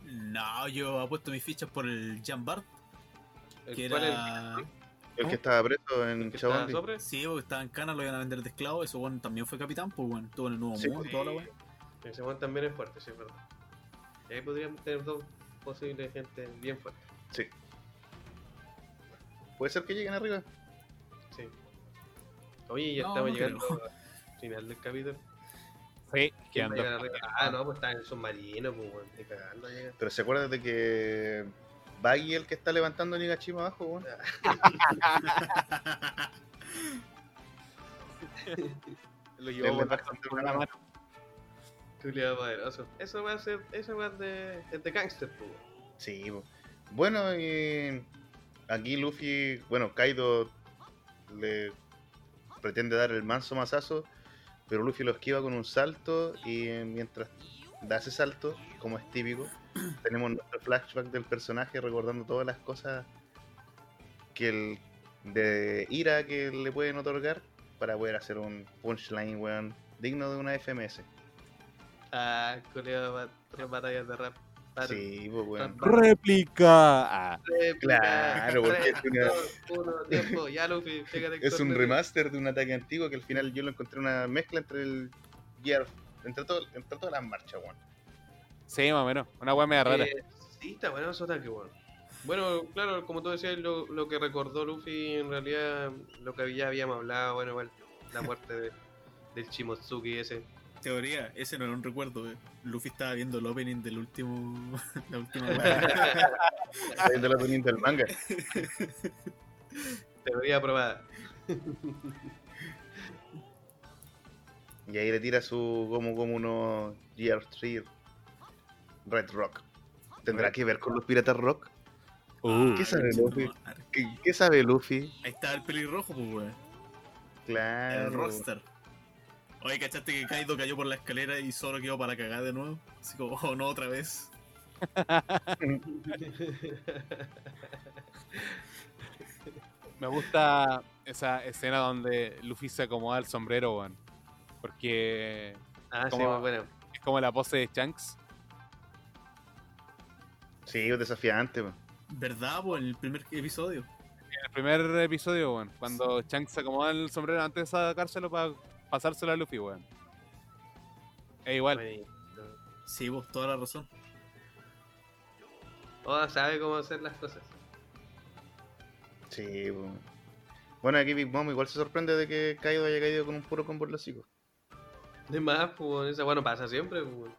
No, yo apuesto mis fichas por el Jan Bart, el- que ¿Cuál es era... el que estaba preso en Chabondi. sobre? Sí, porque estaba en Cana, lo iban a vender de esclavo. Ese weón también fue capitán, pues weón. Estuvo en el nuevo Sí, mundo y toda la weón. Ese one también es fuerte, sí, es verdad. Y ahí podríamos tener dos posibles gente bien fuertes. Sí. Puede ser que lleguen arriba. Sí. Oye, ya No, estamos no llegando creo. al final del capítulo. Sí, ¿Quién va a quedando. llegar arriba? Ah, no, pues está en el submarino, pues. Ni cagando llega. Pero se acuerdan de que Baggy el que está levantando a Nigashima abajo, weón. Lo Él llevó una mano. poderoso. Eso va a ser, eso va de, es de gangster, pues. Sí, bueno, y aquí Luffy, bueno, Kaido le pretende dar el manso mazazo, pero Luffy lo esquiva con un salto y mientras da ese salto, como es típico, tenemos nuestro flashback del personaje recordando todas las cosas que el de ira que le pueden otorgar para poder hacer un punchline, weón, digno de una FMS. Ah, Juliado, tres batallas de rap. Sí, pues, weón. Réplica. Ah, Réplica. Claro, porque es una- dos, uno, tiempo. Ya, Luffy, pégate Es un remaster de un ataque antiguo que al final yo lo encontré una mezcla entre el Gear, entre, todo, entre todas las marchas, weón. sí, más o menos. Una weá media rara. Eh, sí, está bueno eso ataque, bueno. Bueno, claro, como tú decías, lo, lo que recordó Luffy, en realidad, lo que ya habíamos hablado, bueno, igual, la muerte de- del Shimotsuki ese. Teoría, ese no era un recuerdo, weón. Luffy estaba viendo el opening del último. la última. Está viendo la opening del manga. Teoría aprobada. Y ahí le tira su como como uno GR3 Red Rock. ¿Tendrá que ver con los piratas rock? Uh, ¿Qué sabe Luffy? ¿Qué, qué sabe Luffy? Ahí está el pelirrojo, pues weón. Claro. El roster. Oye, ¿cachaste que Kaido cayó por la escalera y solo quedó para cagar de nuevo? Así como, oh no, otra vez. Me gusta esa escena donde Luffy se acomoda el sombrero, weón. Porque ah, sí, muy bueno. es como la pose de Shanks. Sí, es desafiante, weón. ¿Verdad, pues? En el primer episodio. En el primer episodio, weón. Cuando Shanks se acomoda el sombrero antes de sacárselo para pasárselo a Luffy, weón. Es igual. Sí, vos, toda la razón. Oda sabe cómo hacer las cosas. Sí, weón. Bueno, aquí Big Mom igual se sorprende de que Kaido haya caído con un puro combo en los hocicos. De más, pues, esa bueno pasa siempre, pues.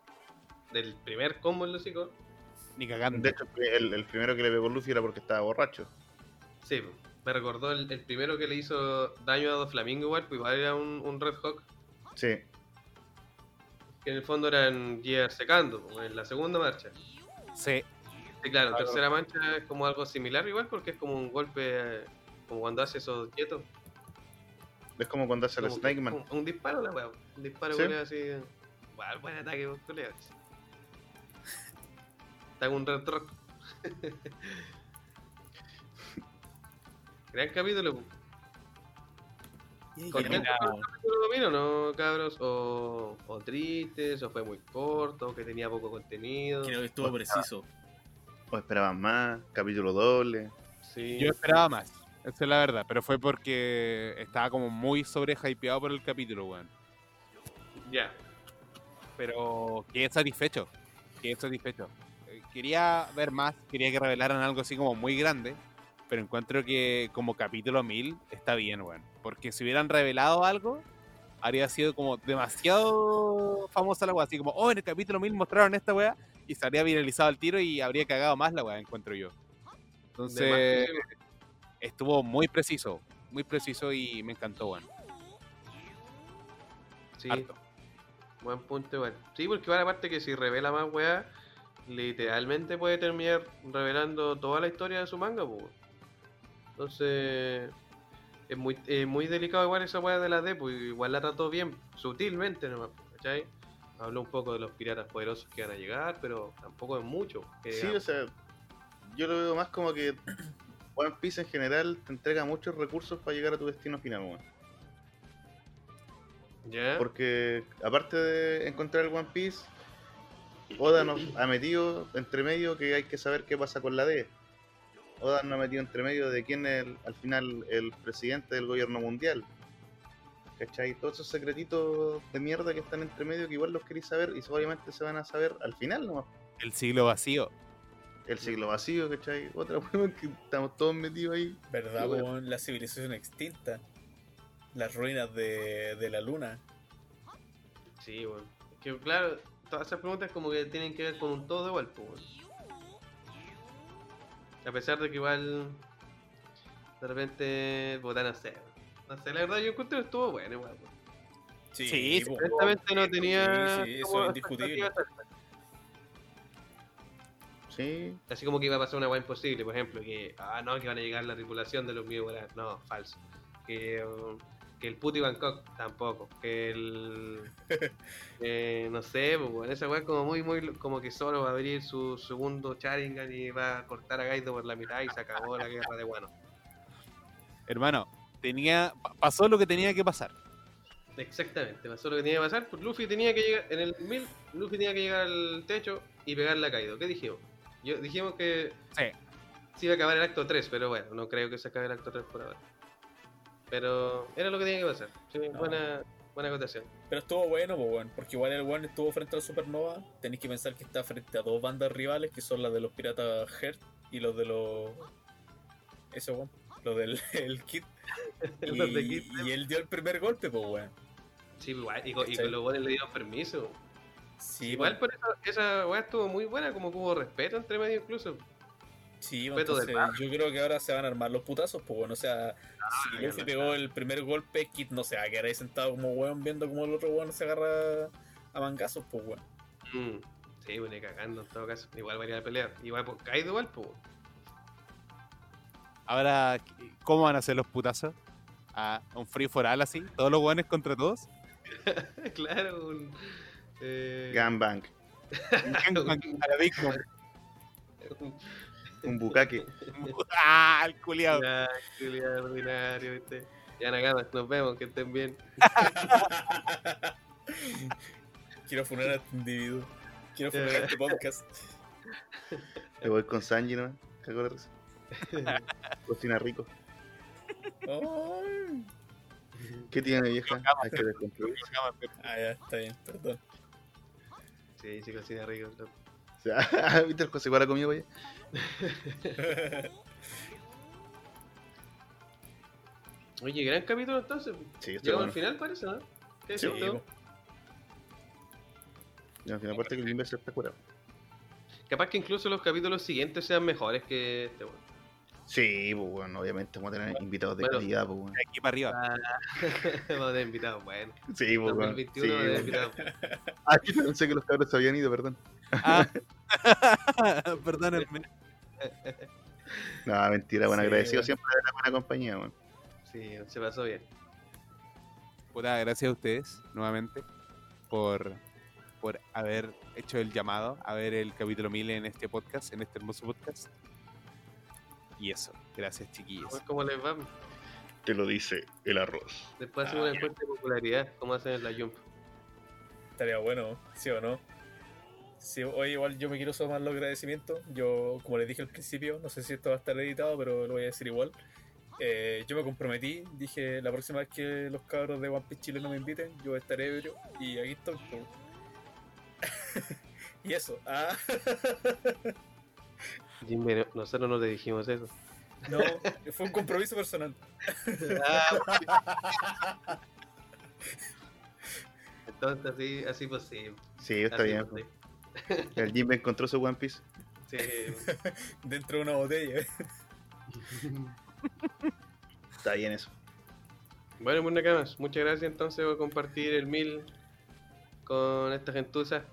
Del primer combo en los hocico. Ni cagando. De hecho, el, el primero que le pegó Luffy era porque estaba borracho. Sí, pues. Me recordó el, el primero que le hizo daño a Doflamingo igual, pues igual era un, un Red Hawk, Sí, que en el fondo era en Gear secando, pues, en la segunda marcha. Sí. Sí, claro, en Claro. tercera marcha es como algo similar igual, porque es como un golpe, eh, como cuando hace esos quietos. es como cuando hace el como Snake Man. Un, un disparo la weá, un disparo Sí. así. Buen ataque, vos, culeo. Está con un retro. Gran capítulo. po. ¿Con Qué qué mira, capítulo domino, no, cabros? O, o tristes, o fue muy corto, o que tenía poco contenido. Creo que estuvo preciso. O esperaban más, capítulo doble. Sí. Yo esperaba más, esa es la verdad, pero fue porque estaba como muy sobrehypeado por el capítulo, weón. Ya. Pero quedé satisfecho, quedé satisfecho. Eh, Quería ver más, quería que revelaran algo así como muy grande, pero encuentro que como capítulo 1000 está bien, weón. Porque si hubieran revelado algo, habría sido como demasiado famosa la weá, así como, oh, en el capítulo 1000 mostraron esta weá, y se habría viralizado el tiro y habría cagado más la weá, encuentro yo. Entonces, estuvo muy preciso, muy preciso y me encantó, weón. Sí, Harto. buen punto igual. Sí, porque igual aparte que si revela más weá, literalmente puede terminar revelando toda la historia de su manga, pues. Entonces, es muy, es muy delicado igual esa weá de la D, pues igual la trató bien, sutilmente nomás, ¿cachai? Habló un poco de los piratas poderosos que van a llegar, pero tampoco es mucho. Sí, o sea, yo lo veo más como que One Piece en general te entrega muchos recursos para llegar a tu destino final, weón. Porque aparte de encontrar el One Piece, Oda nos ha metido entre medio que hay que saber qué pasa con la D. Oda nos ha metido entre medio de quién es el- al final el presidente del gobierno mundial. ¿Cachai? Todos esos secretitos de mierda que están entre medio que igual los queréis saber y obviamente se van a saber al final nomás. El siglo vacío. El siglo vacío, ¿cachai? Otra weón que estamos todos metidos ahí. ¿Verdad, bueno. weón? La civilización extinta. Las ruinas de, de la luna. Sí, bueno. Que claro, todas esas preguntas como que tienen que ver con un todo igual, pues. A pesar de que igual de repente puta no sé. No sé, la verdad yo encuentro que estuvo bueno igual. Sí, Sí. Honestamente no tenía Sí, sí, eso es indiscutible. Sí, Así como que iba a pasar una weá imposible, por ejemplo, que ah no, que van a llegar la tripulación de los míos, no, falso. Que, um, que el puto Bangkok tampoco. Que el eh, no sé, pues bueno, esa weá es como muy muy como que solo va a abrir su segundo Sharingan y va a cortar a Gaido por la mitad y se acabó la guerra de Wano. Hermano, tenía pa- pasó lo que tenía que pasar. Exactamente, pasó lo que tenía que pasar, pues Luffy tenía que llegar, en el 1000, Luffy tenía que llegar al techo y pegarle a Kaido. ¿Qué dijimos? Yo, dijimos que Sí. sí iba a acabar el acto 3, pero bueno, no creo que se acabe el acto 3 por ahora. Pero era lo que tenía que pasar. Sí, No. buena, buena acotación. Pero estuvo bueno, po, weón. Porque igual el weón estuvo frente al Supernova. Tenéis que pensar que está frente a dos bandas rivales, que son las de los piratas Heart y los de los. Eso, weón. Los del el Kid. Y, Los de Kid, y él dio el primer golpe, pues, weón. Sí, igual, y, con- y con los buenos le dieron permiso. Sí, igual por eso, esa weá estuvo muy buena, como que hubo respeto entre medio incluso. Sí, del entonces yo creo que ahora se van a armar los putazos, pues, bueno. O sea, si ya Luffy no pegó el primer golpe, Kid no se va a quedar ahí sentado como weón viendo como el otro weón se agarra a mangazos, pues, weón. Mm, sí, bueno, y cagando en todo caso. Igual varía la pelea. Igual, pues, Kaido igual, pues. Ahora, ¿cómo van a ser los putazos? ¿A un free for all así? ¿Todos los buenos contra todos? claro, un. Eh, Gangbang, A la Big Mom. un- bucaque. ¡Ah, el culiao! Ya, culiao ordinario, ¿viste? Ya Nakamas, nos vemos, que estén bien. Quiero funar a este individuo. Quiero funar a este podcast. Me voy con Sanji, ¿no? Cago de risa. Cocina rico. Ay. ¿Qué tiene vieja? Hay que desconstruir. Ah, ya, está bien, perdón. Sí, sí, cocina rico. loco. Sea, ¿viste el José igual ha comido, güey? Oye, gran capítulo entonces. Sí, Llegamos bueno. al final, parece, ¿no? ¿Qué Sí, tú? po. Y al final, aparte que el imbécil está curado. Capaz que incluso los capítulos siguientes sean mejores que este, weón. Sí, pues bueno, obviamente vamos a tener invitados de Bueno. calidad, pues bueno. Aquí para arriba. Vamos a tener invitados, bueno. Sí, pues bueno. 2021 Sí, vamos a tener bueno. invitados. Ah, yo pensé que los cabros se habían ido, perdón. Ah. Perdónenme. No, mentira, bueno, Sí, agradecido siempre de la buena compañía. Sí, se pasó bien. Puta, gracias a ustedes nuevamente por por haber hecho el llamado a ver el capítulo 1000 en este podcast, en este hermoso podcast. Y eso, gracias chiquillos. Ver ¿Cómo les va? Te lo dice el arroz. Después hacemos una encuesta de popularidad, como hacen en la Jump. Estaría bueno, ¿sí o no? Sí, hoy igual yo me quiero sumar los agradecimientos. Yo, como les dije al principio, no sé si esto va a estar editado, pero lo voy a decir igual. Eh, yo me comprometí, dije la próxima vez que los cabros de One Piece Chile no me inviten, yo estaré ebrio y aquí estoy. y eso, ah, Jimmy, no- nosotros no te dijimos eso. no, fue un compromiso personal. Entonces así, así posible. Sí, está Así bien. posible. El Jim encontró su One Piece. Sí. Dentro de una botella. Está bien eso. Bueno, pues Nakamas, muchas gracias entonces por compartir el mil con esta gentuza.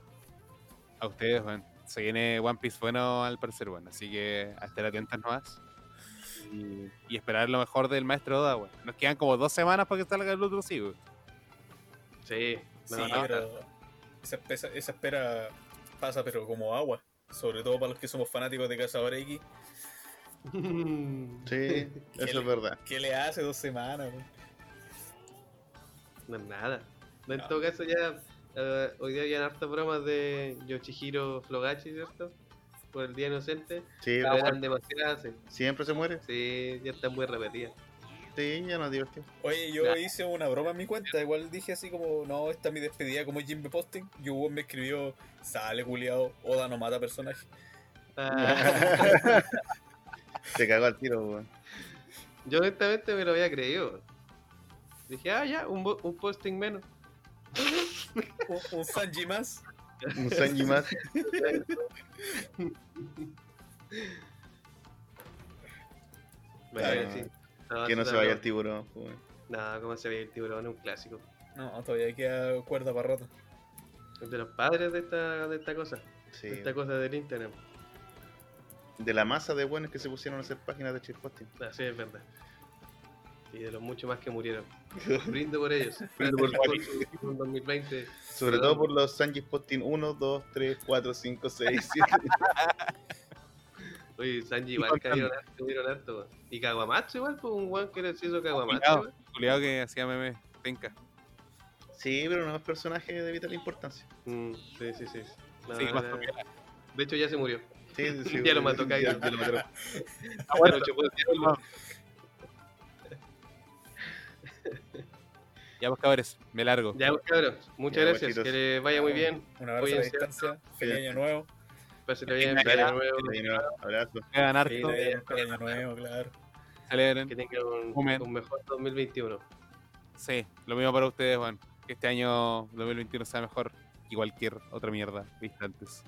A ustedes, bueno, se viene One Piece bueno al parecer, bueno, así que a estar atentas nomás. Y, y esperar lo mejor del maestro Oda, bueno. Nos quedan como dos semanas para que salga el otro sí, weón. Sí, Sí, no, no, pero esa, esa, esa espera pasa, pero como agua. Sobre todo para los que somos fanáticos de Cazador X. Sí, eso es verdad. ¿Qué le hace dos semanas? No es nada. En No. todo caso, ya eh, hoy día habían hartas bromas de Yoshihiro Flogachi, ¿cierto? Por el Día Inocente. Sí, Pero pero eran demasiadas, sí. siempre se muere. Sí, ya están muy repetidas. Sí, ya nos divertimos. Oye, yo hice una broma en mi cuenta. Igual dije así como, no, esta es mi despedida como Jimmy Posting. Y Hugo me escribió, sale culiado, Oda no mata personaje. Ah, Se cagó al tiro, weón. yo honestamente me lo había creído. Dije, ah, ya, un, bo- un posting menos. Un, un Sanji más. Un Sanji más. Bueno, Ah, sí. Que no se vaya no. el tiburón, weón. No, ¿cómo se vaya el tiburón? Es un clásico. No, todavía queda cuerda para rato. Es de los padres de esta, de esta cosa. Sí. De esta cosa del Instagram. De la masa de buenos que se pusieron a hacer páginas de shitposting. Así es verdad. Y de los muchos más que murieron. Brindo por ellos. Brindo por un 2020. Sobre todo por los Sanji Posting 1, 2, 3, 4, 5, 6, 7. Oye, Sanji Y igual cayeron harto. Y Kawamatsu igual, pues un weón que les hizo weón. culeado que hacía meme, penca. Sí, pero no es personaje de vital importancia. Mm, sí, sí, sí. No, Sí, era- copiada. De hecho ya se murió. Sí, sí, sí, Ya lo mató Kaido. ya- ya lo mató. Ah, bueno. Ya pues cabres, me largo. Ya, pues, cabros. Muchas Ya, gracias. guachitos. Que les vaya muy bien. Un abrazo a la Cuídense. distancia. Feliz año nuevo. Pásenlo bien. Navidad. Año nuevo. Abrazo. Hagan harto, claro. celebren. Que tengan un, un mejor 2021. Sí, lo mismo para ustedes, Juan. Que este año 2021 sea mejor que cualquier otra mierda vista antes.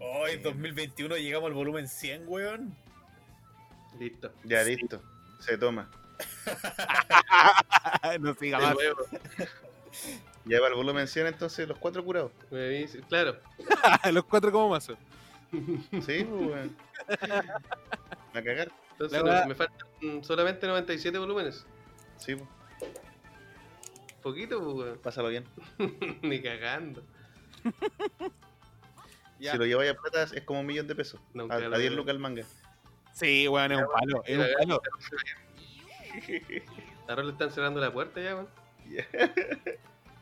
Hoy, 2021, llegamos al volumen 100, weón. Listo. Ya, listo. Se toma. no siga más. nuevo. Ya va el volumen 100 entonces, los cuatro curados. Claro. Los cuatro como mazo. Sí, pues, weón. A cagar. Entonces no- me faltan solamente 97 volúmenes. Sí, pues. Poquito, pues. Pásalo bien. Ni cagando. Ya. Si lo lleváis a plata es como un millón de pesos. A, a 10 veo. lucas el manga. Sí, weón, es un palo, es un palo. Ahora le están cerrando la puerta ya, weón.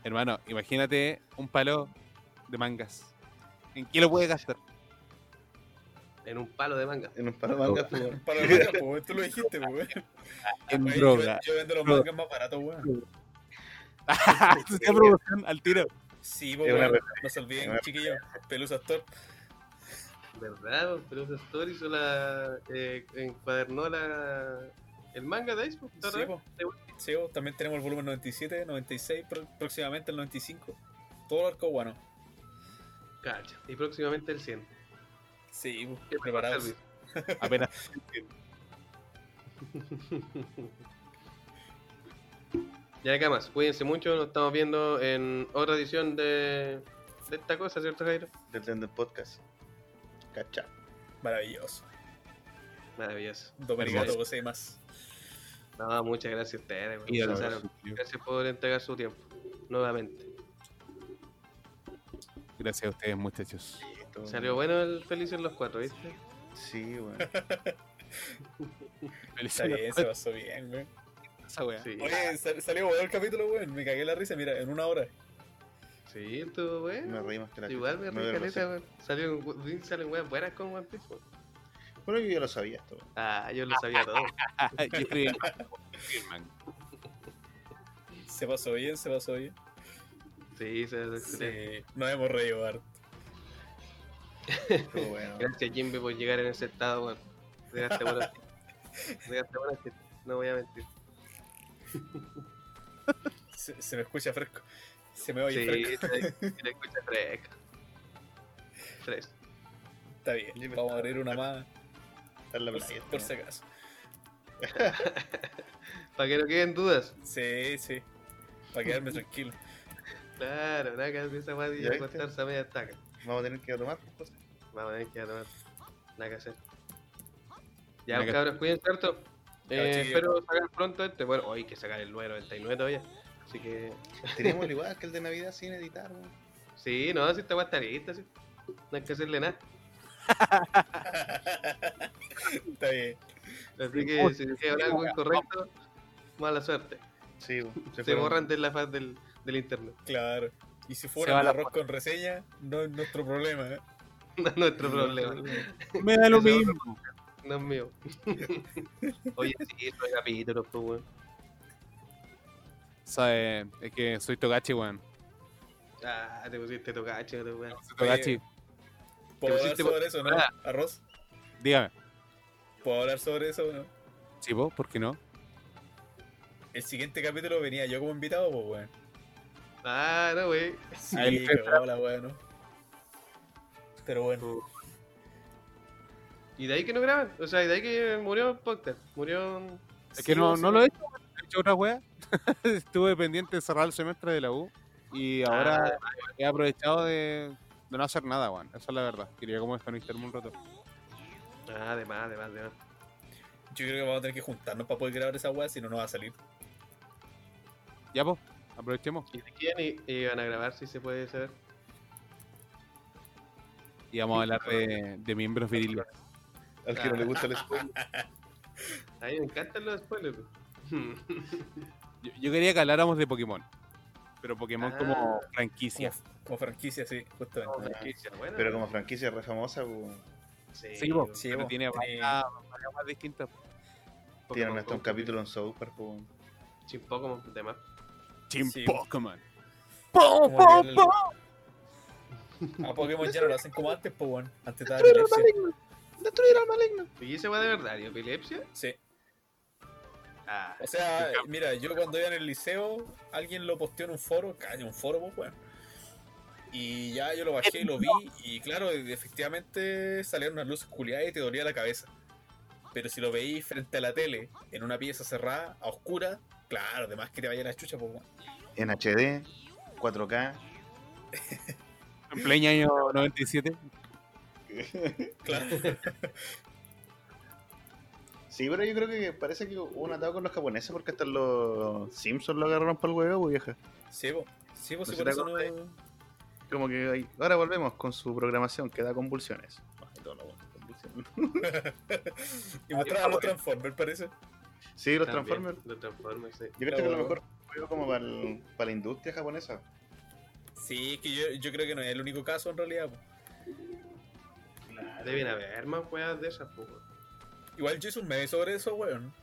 Hermano, imagínate un palo de mangas. ¿En qué lo puedes gastar? En un palo de manga. En un par de mangas, pues, weón. Para los mangas, pues, weón, tú lo dijiste, pues, weón. En droga. Yo, yo vendo los Droga. mangas más baratos, weón. Eso sería promoción al tiro. Sí, pues, Es una. No se olviden, chiquillos. Pelusa Store. ¿Verdad? esa story hizo la. Eh, encuadernó la. El manga de Iceberg. ¿está Sí. Sí, po. También tenemos el volumen 97, 96, pro- próximamente el 95. Todo el arco bueno. Cacha. Y próximamente el 100. Sí, po. ¿Qué preparados. Apenas. Ya acá más. Cuídense mucho. Nos estamos viendo en otra edición de, de esta cosa, ¿cierto, Jairo? Del Tender Podcast. Cacha. Maravilloso. Maravilloso. Hermoso. José más. No, muchas gracias a ustedes. Gracias por entregar su tiempo. Nuevamente. Gracias a ustedes, muchachos. Salió bueno el Feliz en los cuatro, ¿viste? Sí, weón. Está bien, se pasó bien, güey. Esa wea. Sí, Oye, sal- salió bueno el capítulo, güey. Me cagué la risa, mira, en una hora. sí, estuvo bueno. Me reí más que la Igual me reí caleta, weón. Salen weas buenas con One Piece, weón. Bueno, yo ya lo sabía esto. weón. Ah, yo lo sabía todo. Friedman. Se pasó bien, se pasó bien. Sí, se excelente. Sí, nos hemos reído harto. Bueno. Gracias, Jimbe, por llegar en ese estado, weón. Llegaste bueno, que no voy a mentir. Se, se me escucha fresco. Se me oye Sí, fresco. se se le escucha fresco. Fresco. Está bien, Dime. vamos a abrir una más. Está en la Por, playa. si- por ¿no? si acaso. Para que no queden dudas. Sí, sí. Para quedarme tranquilo. Claro, nada que esa weá de ¿Ya viste? acostarse a media estaca. Vamos a tener que tomar. pues. Vamos a tener que ir a tomar. Nada que hacer. Ya, Nada que- cabros, cuídense harto. Eh, espero sacar pronto este. Bueno, hoy hay que sacar el 999 todavía. Así que. Tenemos igual que el de Navidad sin editar, weón. Sí, no, si esta weá está lista, sí. No hay que hacerle nada. Está bien. Así que si se habla algo incorrecto, mala suerte. Sí. Se, fueron- borran de la faz del, del internet. Claro. Y si Se fuera va un la arroz con reseña, no es nuestro problema, ¿eh? No es nuestro problema. Me da lo mismo. No es mío. Oye, sí, es capítulo, pues, weón. ¿Sabe? Es que soy Togachi, weón. Ah, te pusiste tocache, weón. Soy Togachi. ¿Puedo hablar sobre eso, no? Ah. ¿Arroz? Dígame. ¿Puedo hablar sobre eso, no? ¿Sí, vos? ¿Por qué no? El siguiente capítulo venía yo como invitado, pues, weón. Ah, no, wey. Sí, Ahí cagó la weón, ¿no? Pero bueno. Y de ahí que no graban. O sea, y de ahí que murió el podcast. Murió. Es que no, no lo he hecho, he hecho otra wea. Estuve pendiente de cerrar el semestre de la U y ahora Ah, he aprovechado de, de no hacer nada, weón. Esa es la verdad. Quería como desconectarme un rato. Ah, además, además, además. Yo creo que vamos a tener que juntarnos para poder grabar esa weá, si no, no va a salir. Ya, pues, aprovechemos. ¿Y de quién iban a grabar si se puede saber? Y vamos a hablar de, de miembros viriles. Al que no le gusta el spoiler. A mí me encantan los spoilers. pues. Yo, yo quería que habláramos de Pokémon. Pero Pokémon Ah. como franquicia. Como, como franquicia, sí, justamente. Como franquicia, bueno. Pero como franquicia re famosa, weón. Sí, Sí, pues, Sí, pero po. tiene Eh, varias, varias más distintas. Tienen hasta un capítulo en South Park. Sin Pokémon, de más. Team Sí. Pokémon. Como que el- A Pokémon ya no lo hacen como antes, pues, weón. Antes estaba epilepsia. ¡Destruir al maligno! ¿Y ese va de verdad? ¿Y epilepsia? Sí. Ah, O sea, mira, yo cuando iba en el liceo, alguien lo posteó en un foro, caña, un foro, pues, weón. Y ya yo lo bajé y lo vi, y claro, efectivamente salieron unas luces culiadas y te dolía la cabeza. Pero si lo veí frente a la tele, en una pieza cerrada, a oscura, claro, además que te vaya la chucha, pues. En HD, 4K. En pleno año 97. Claro. Sí, pero yo creo que parece que hubo un atado con los japoneses porque hasta los Simpsons lo agarraron para el huevo, vieja. Sí, pues. Sí, pues, sí, No por se eso no. Como que ahí- ahora volvemos con su programación que da convulsiones. Ay, todo lo bueno, convulsiones. y mostraba los Transformers, parece. Sí, los también, Transformers. Los Transformers, sí. Yo creo que a lo mejor fue como para, el- para la industria japonesa. Sí, es que yo, yo creo que no es el único caso en realidad. pues. Deben haber más weas de esas, pues. weón. Igual yo hice un meme sobre eso, weón.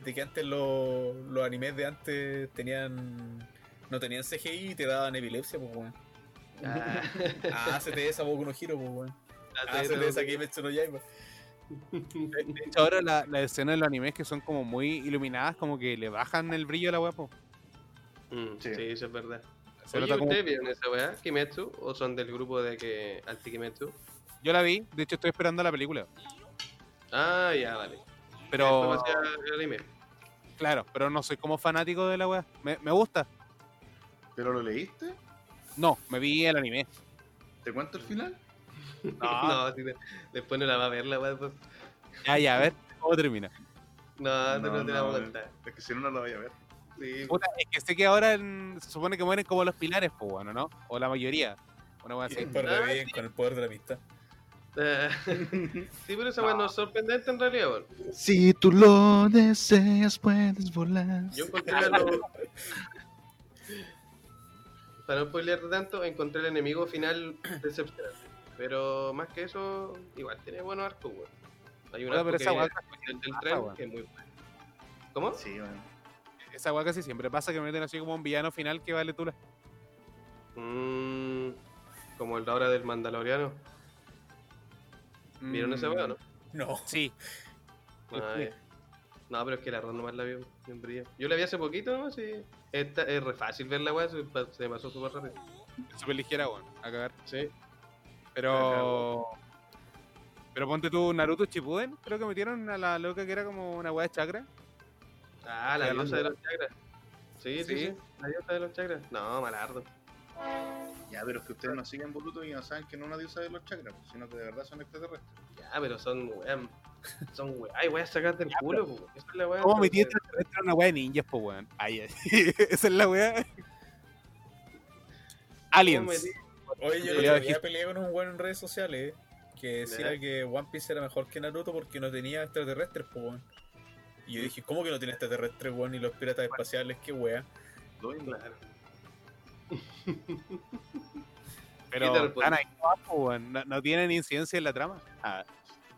De que antes los, los animes de antes tenían. No tenían CGI y te daban epilepsia, pues weón. Ah, Ah, hazte esa Boku no pues weón. hace Hazte esa todo. Kimetsu no Yaiba. De de hecho, ahora la, la escena de los animes que son como muy iluminadas, como que le bajan el brillo a la weá, po. Mm, Sí. sí. eso es verdad. Se Oye, como- ¿ustedes vieron esa weá, Kimetsu? ¿O son del grupo de que anti-Kimetsu? Yo la vi, de hecho estoy esperando la película. Ah, ya, vale. Pero, el anime. claro, pero no soy como fanático de la weá. Me, me gusta. ¿Pero lo leíste? No, me vi el anime. ¿Te cuento el final? No. no, sí, de- después no la va a ver la weá. pues. Ya, ya, a ver cómo termina. No, no, no te la no, a contar. Es que si no, no lo voy a ver. Sí, Puta, es que sé que ahora en- se supone que mueren como los pilares, pues bueno, ¿no? O la mayoría. Una wea Y así. después reviven con el poder de la amistad. Sí, pero esa weá no es sorprendente en realidad, weón. Si tú lo deseas, puedes volar. Yo encontré a los... Para no spoilear tanto, encontré el enemigo final decepcionante. Pero más que eso, igual tiene buenos arcos, weón. Hay un Puta, arco que esa weá- del, del Ah, tren weón. que es muy bueno. ¿Cómo? Sí, weón. Esa weá casi siempre pasa que meten así como un villano final que vale tula. Mm, como el de ahora del Mandaloriano. ¿Vieron esa weá o no? No. Sí. Ay. No, pero es que la ron nomás la vi en brillo. Yo la vi hace poquito nomás y esta, es re fácil ver la weá, se, pa- se me pasó súper rápido. Súper ligera, weón. A cagar. Sí. Pero. Pero ponte tú Naruto Shippuden, creo que metieron a la loca que era como una weá de chakra. Ah, la diosa de los chakras. Sí, sí, Sí. la diosa de los chakras. No, malardo. Ya, pero es que ustedes no siguen Boruto y no saben que no es una diosa de los chakras, pues, sino que de verdad son extraterrestres. Ya, pero son weas. Son weas. Ay, weas sacar del culo, po. Esa es la wea. ¿Cómo metí entonces- extraterrestre a una weá de ninjas, po weón? Ay, ay. Esa es la weá. ¿Cómo Aliens. Oye, yo el otro día peleé con un weón en redes sociales que decía que One Piece era mejor que Naruto porque no tenía extraterrestres, weón. Y yo dije, ¿cómo que no tiene extraterrestres, weón? Y los piratas espaciales, qué wea. Mismo. Claro. Pero están ahí abajo, weón. No, no tienen incidencia en la trama. Ah,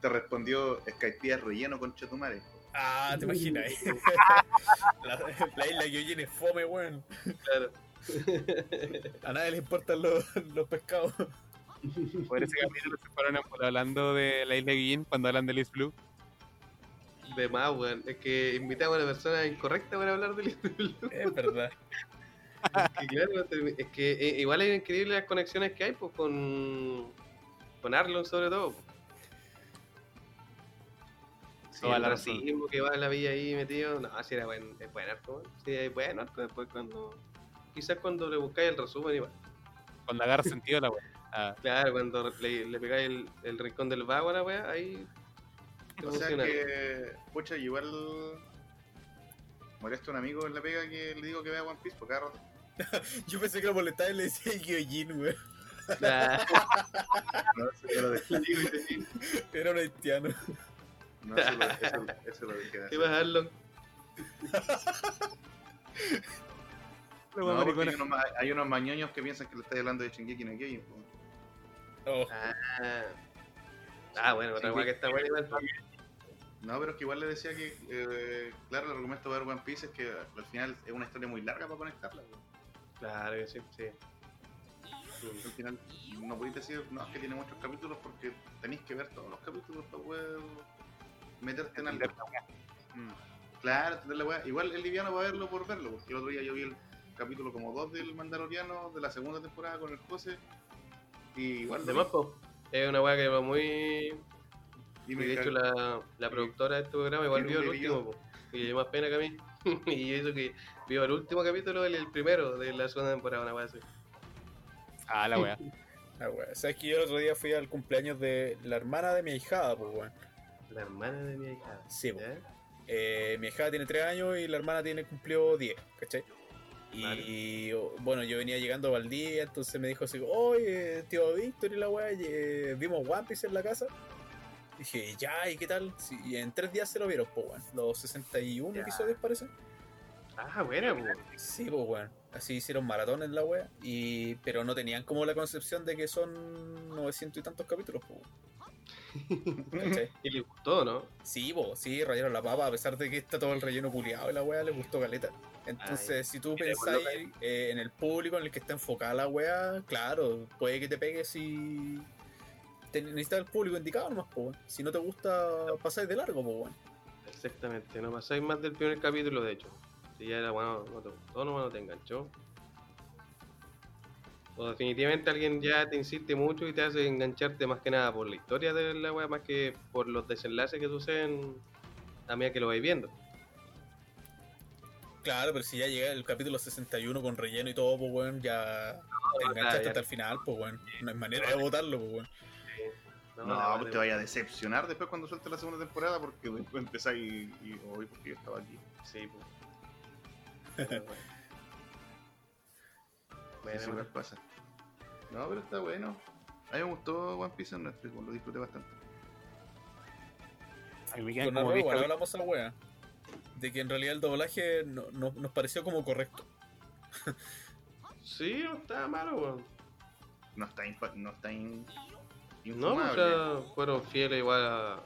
Te respondió Skype relleno con Chetumare. Ah, te imaginas. la, la isla Gyojin es fome, weón. Claro. A nadie le importan los, los pescados. por ese capítulo se fueron hablando de la isla Guillén cuando hablan de Liz Blue. De más, weón. Es que invitamos a la persona incorrecta para hablar del Es verdad. que claro, es que eh, igual es increíble las conexiones que hay pues con con Arlon sobre todo. Sí, Todo el racismo que va en la villa ahí metido. No, si era buen, es buen arco, weón. Sí, es buen arco después cuando. Quizás cuando le buscáis el resumen igual. Cuando agarra sentido la weá. Ah, Claro, cuando le, le pegáis el, el rincón del vago a la wea, ahí. te O sea que, pucha, igual molesta a un amigo en la pega que le digo que vea One Piece por cada rato. Yo pensé que lo molestaba y le decía Gyojin, weón. Nah, No, eso lo dejé. Era un haitiano. No, eso lo, eso, eso lo dejé de ¿Qué hacer. No, hay unos, hay unos mañoños que piensan que le estáis hablando de Shingeki no Kyojin. Oh, Ah, ah bueno, otra que está buena igual. No, pero es que igual le decía que, eh, claro, el argumento de ver One Piece es que al final es una historia muy larga para conectarla. Claro que sí, sí. Al final no podéis decir, no, es que tiene muchos capítulos porque tenéis que ver todos los capítulos para poder meterte en algo. Mm. Claro, la. Igual es liviano para verlo por verlo, porque el otro día yo vi el capítulo como 2 del Mandaloriano de la segunda temporada con el José. Y igual De lo más, po, es una weá que va muy. Y y de hecho, la, la productora de este programa igual vio el último, po, y le dio más pena que a mí. y eso que vio el último capítulo, el, el primero de la segunda temporada, una weá así. Ah, la weá. ah, weón. ¿Sabes que yo el otro día fui al cumpleaños de la hermana de mi ahijada, pues, weón? La hermana de mi hija. Sí. Eh, mi hijada tiene 3 años y la hermana tiene cumplió 10, ¿cachai? Y bueno, yo venía llegando a Valdía, entonces me dijo así, oye, tío Víctor y la weá, eh, vimos One Piece en la casa. Dije, ya, ¿y qué tal? Sí, y en tres días se lo vieron, pues, weón. Los 61 Ya. episodios parece. Ah, buena, po. Sí, pues, weón. Así hicieron maratón en la wea. Y... Pero no tenían como la concepción de que son 900 y tantos capítulos, pues. Y le gustó, ¿no? Sí, pues, sí, rayaron la papa, a pesar de que está todo el relleno culiado y la wea les gustó caleta. Entonces, Ay, si tú pensáis eh, en el público en el que está enfocada la wea, claro, puede que te pegues si te necesitas el público indicado nomás, pues, weón. Si no te gusta, pasáis de largo, pues, weón. Exactamente, no pasáis más del primer capítulo, de hecho. Si ya era bueno, no te gustó, no, no te enganchó. O definitivamente alguien ya te insiste mucho y te hace engancharte más que nada por la historia de la wea, más que por los desenlaces que suceden a medida que lo vais viendo. Claro, pero si ya llega el capítulo 61 con relleno y todo, pues, weón, ya te ya, enganchaste ya. hasta el final, pues, weón. No hay manera de votarlo, pues, weón. No, No, pues te vaya a decepcionar después cuando suelte la segunda temporada porque después empezáis y, hoy porque yo estaba aquí. Sí, pues. Bueno, bueno. igual pasa. No, pero está bueno. A mí me gustó One Piece en Netflix, lo disfruté bastante. A mí me quedan como hablamos esa wea. De que en realidad el doblaje no, no- nos pareció como correcto. Sí, no estaba malo, weón. No está, no está in- No, o sea, fueron fieles igual a.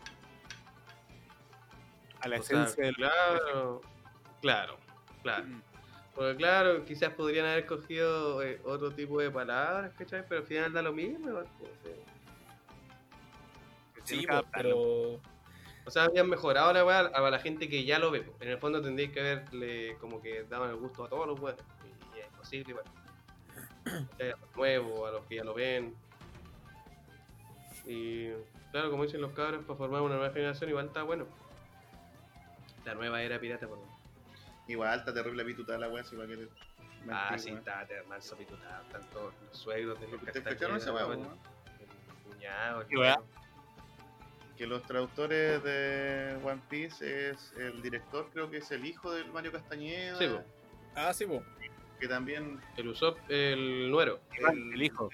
a la o sea, esencia del claro, claro, claro. Mm. Porque claro, quizás podrían haber cogido eh, otro tipo de palabras, ¿cachai? Pero al final da lo mismo. igual, pues, sí. Sí, adaptarlo. pero O sea, habían mejorado la weá a la gente que ya lo ve. pues. En el fondo tendréis que haberle como que daban el gusto a todos los weones. Y, es igual. Que haya los nuevos, a los que ya lo ven. Y claro, como dicen los cabros, para formar una nueva generación igual está bueno. La nueva era pirata, por lo menos. Igual está terrible pitutada la weá, si va a querer. Ah, sí, está manso pitutado. Tanto los suegros de los ¿Te cacharon esa weá, weón? El cuñado, el. Que los traductores de One Piece es el director, creo que es el hijo del Mario Castañeda. Sí, po. Ah, sí, po. Que también El Usopp, el nuero. Iván, el hijo.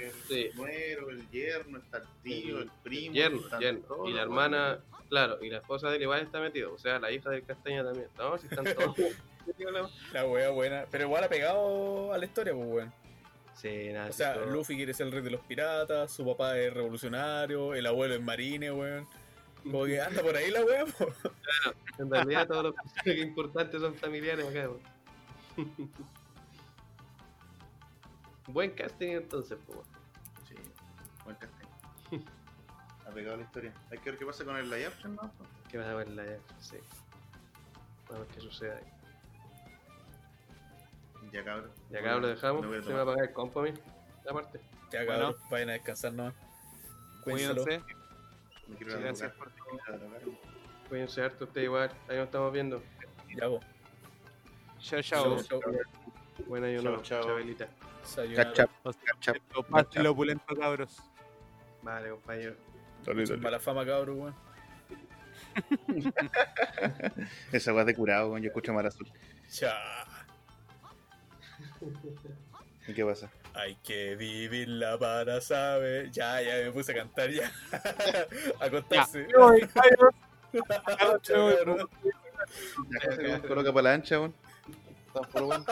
el Sí. nuero, el yerno, está el tío, el primo, Yerno, están yerno. Y la hermana, claro, y la esposa de él igual está metido. O sea, la hija del Castaña también. No, si están todos. La wea buena. Pero igual ha pegado a la historia, pues weón. sí, nada. O sea, todo. Luffy quiere ser el rey de los piratas, su papá es revolucionario, el abuelo es marine, weón. Como que anda por ahí la wea, po. En realidad todos los personajes importantes son familiares acá. weón. Buen casting entonces, pues. Sí, buen casting. ha pegado la historia. Hay que ver qué pasa con el action, ¿no? ¿Qué vas a ver la Sí. Vamos a ver qué sucede ahí. Ya cabrón. Y acá lo dejamos. Se me va a pagar el compo a mí. Aparte. Ya, Bueno. cabrón, vayan a descansar nomás. Cuídense. Cuídense. Gracias drogar. Cuídense harto, usted igual. Ahí nos estamos viendo. Ya, po. Chao, chao. Chao, uno. chao. Chabelita. Sayonara. Chap, Lo pasen lo opulento, cabros. Vale, compañero. Dale, dale. Mala fama, cabrón, weón. Esa weá de curado, weón. Yo escucho Mar Azul. Cha. ¿Y qué pasa? Hay que vivirla para saber. Ya, ya me puse a cantar ya. a cabrón. Ya, se coloca para la ancha, weón. Está por weón.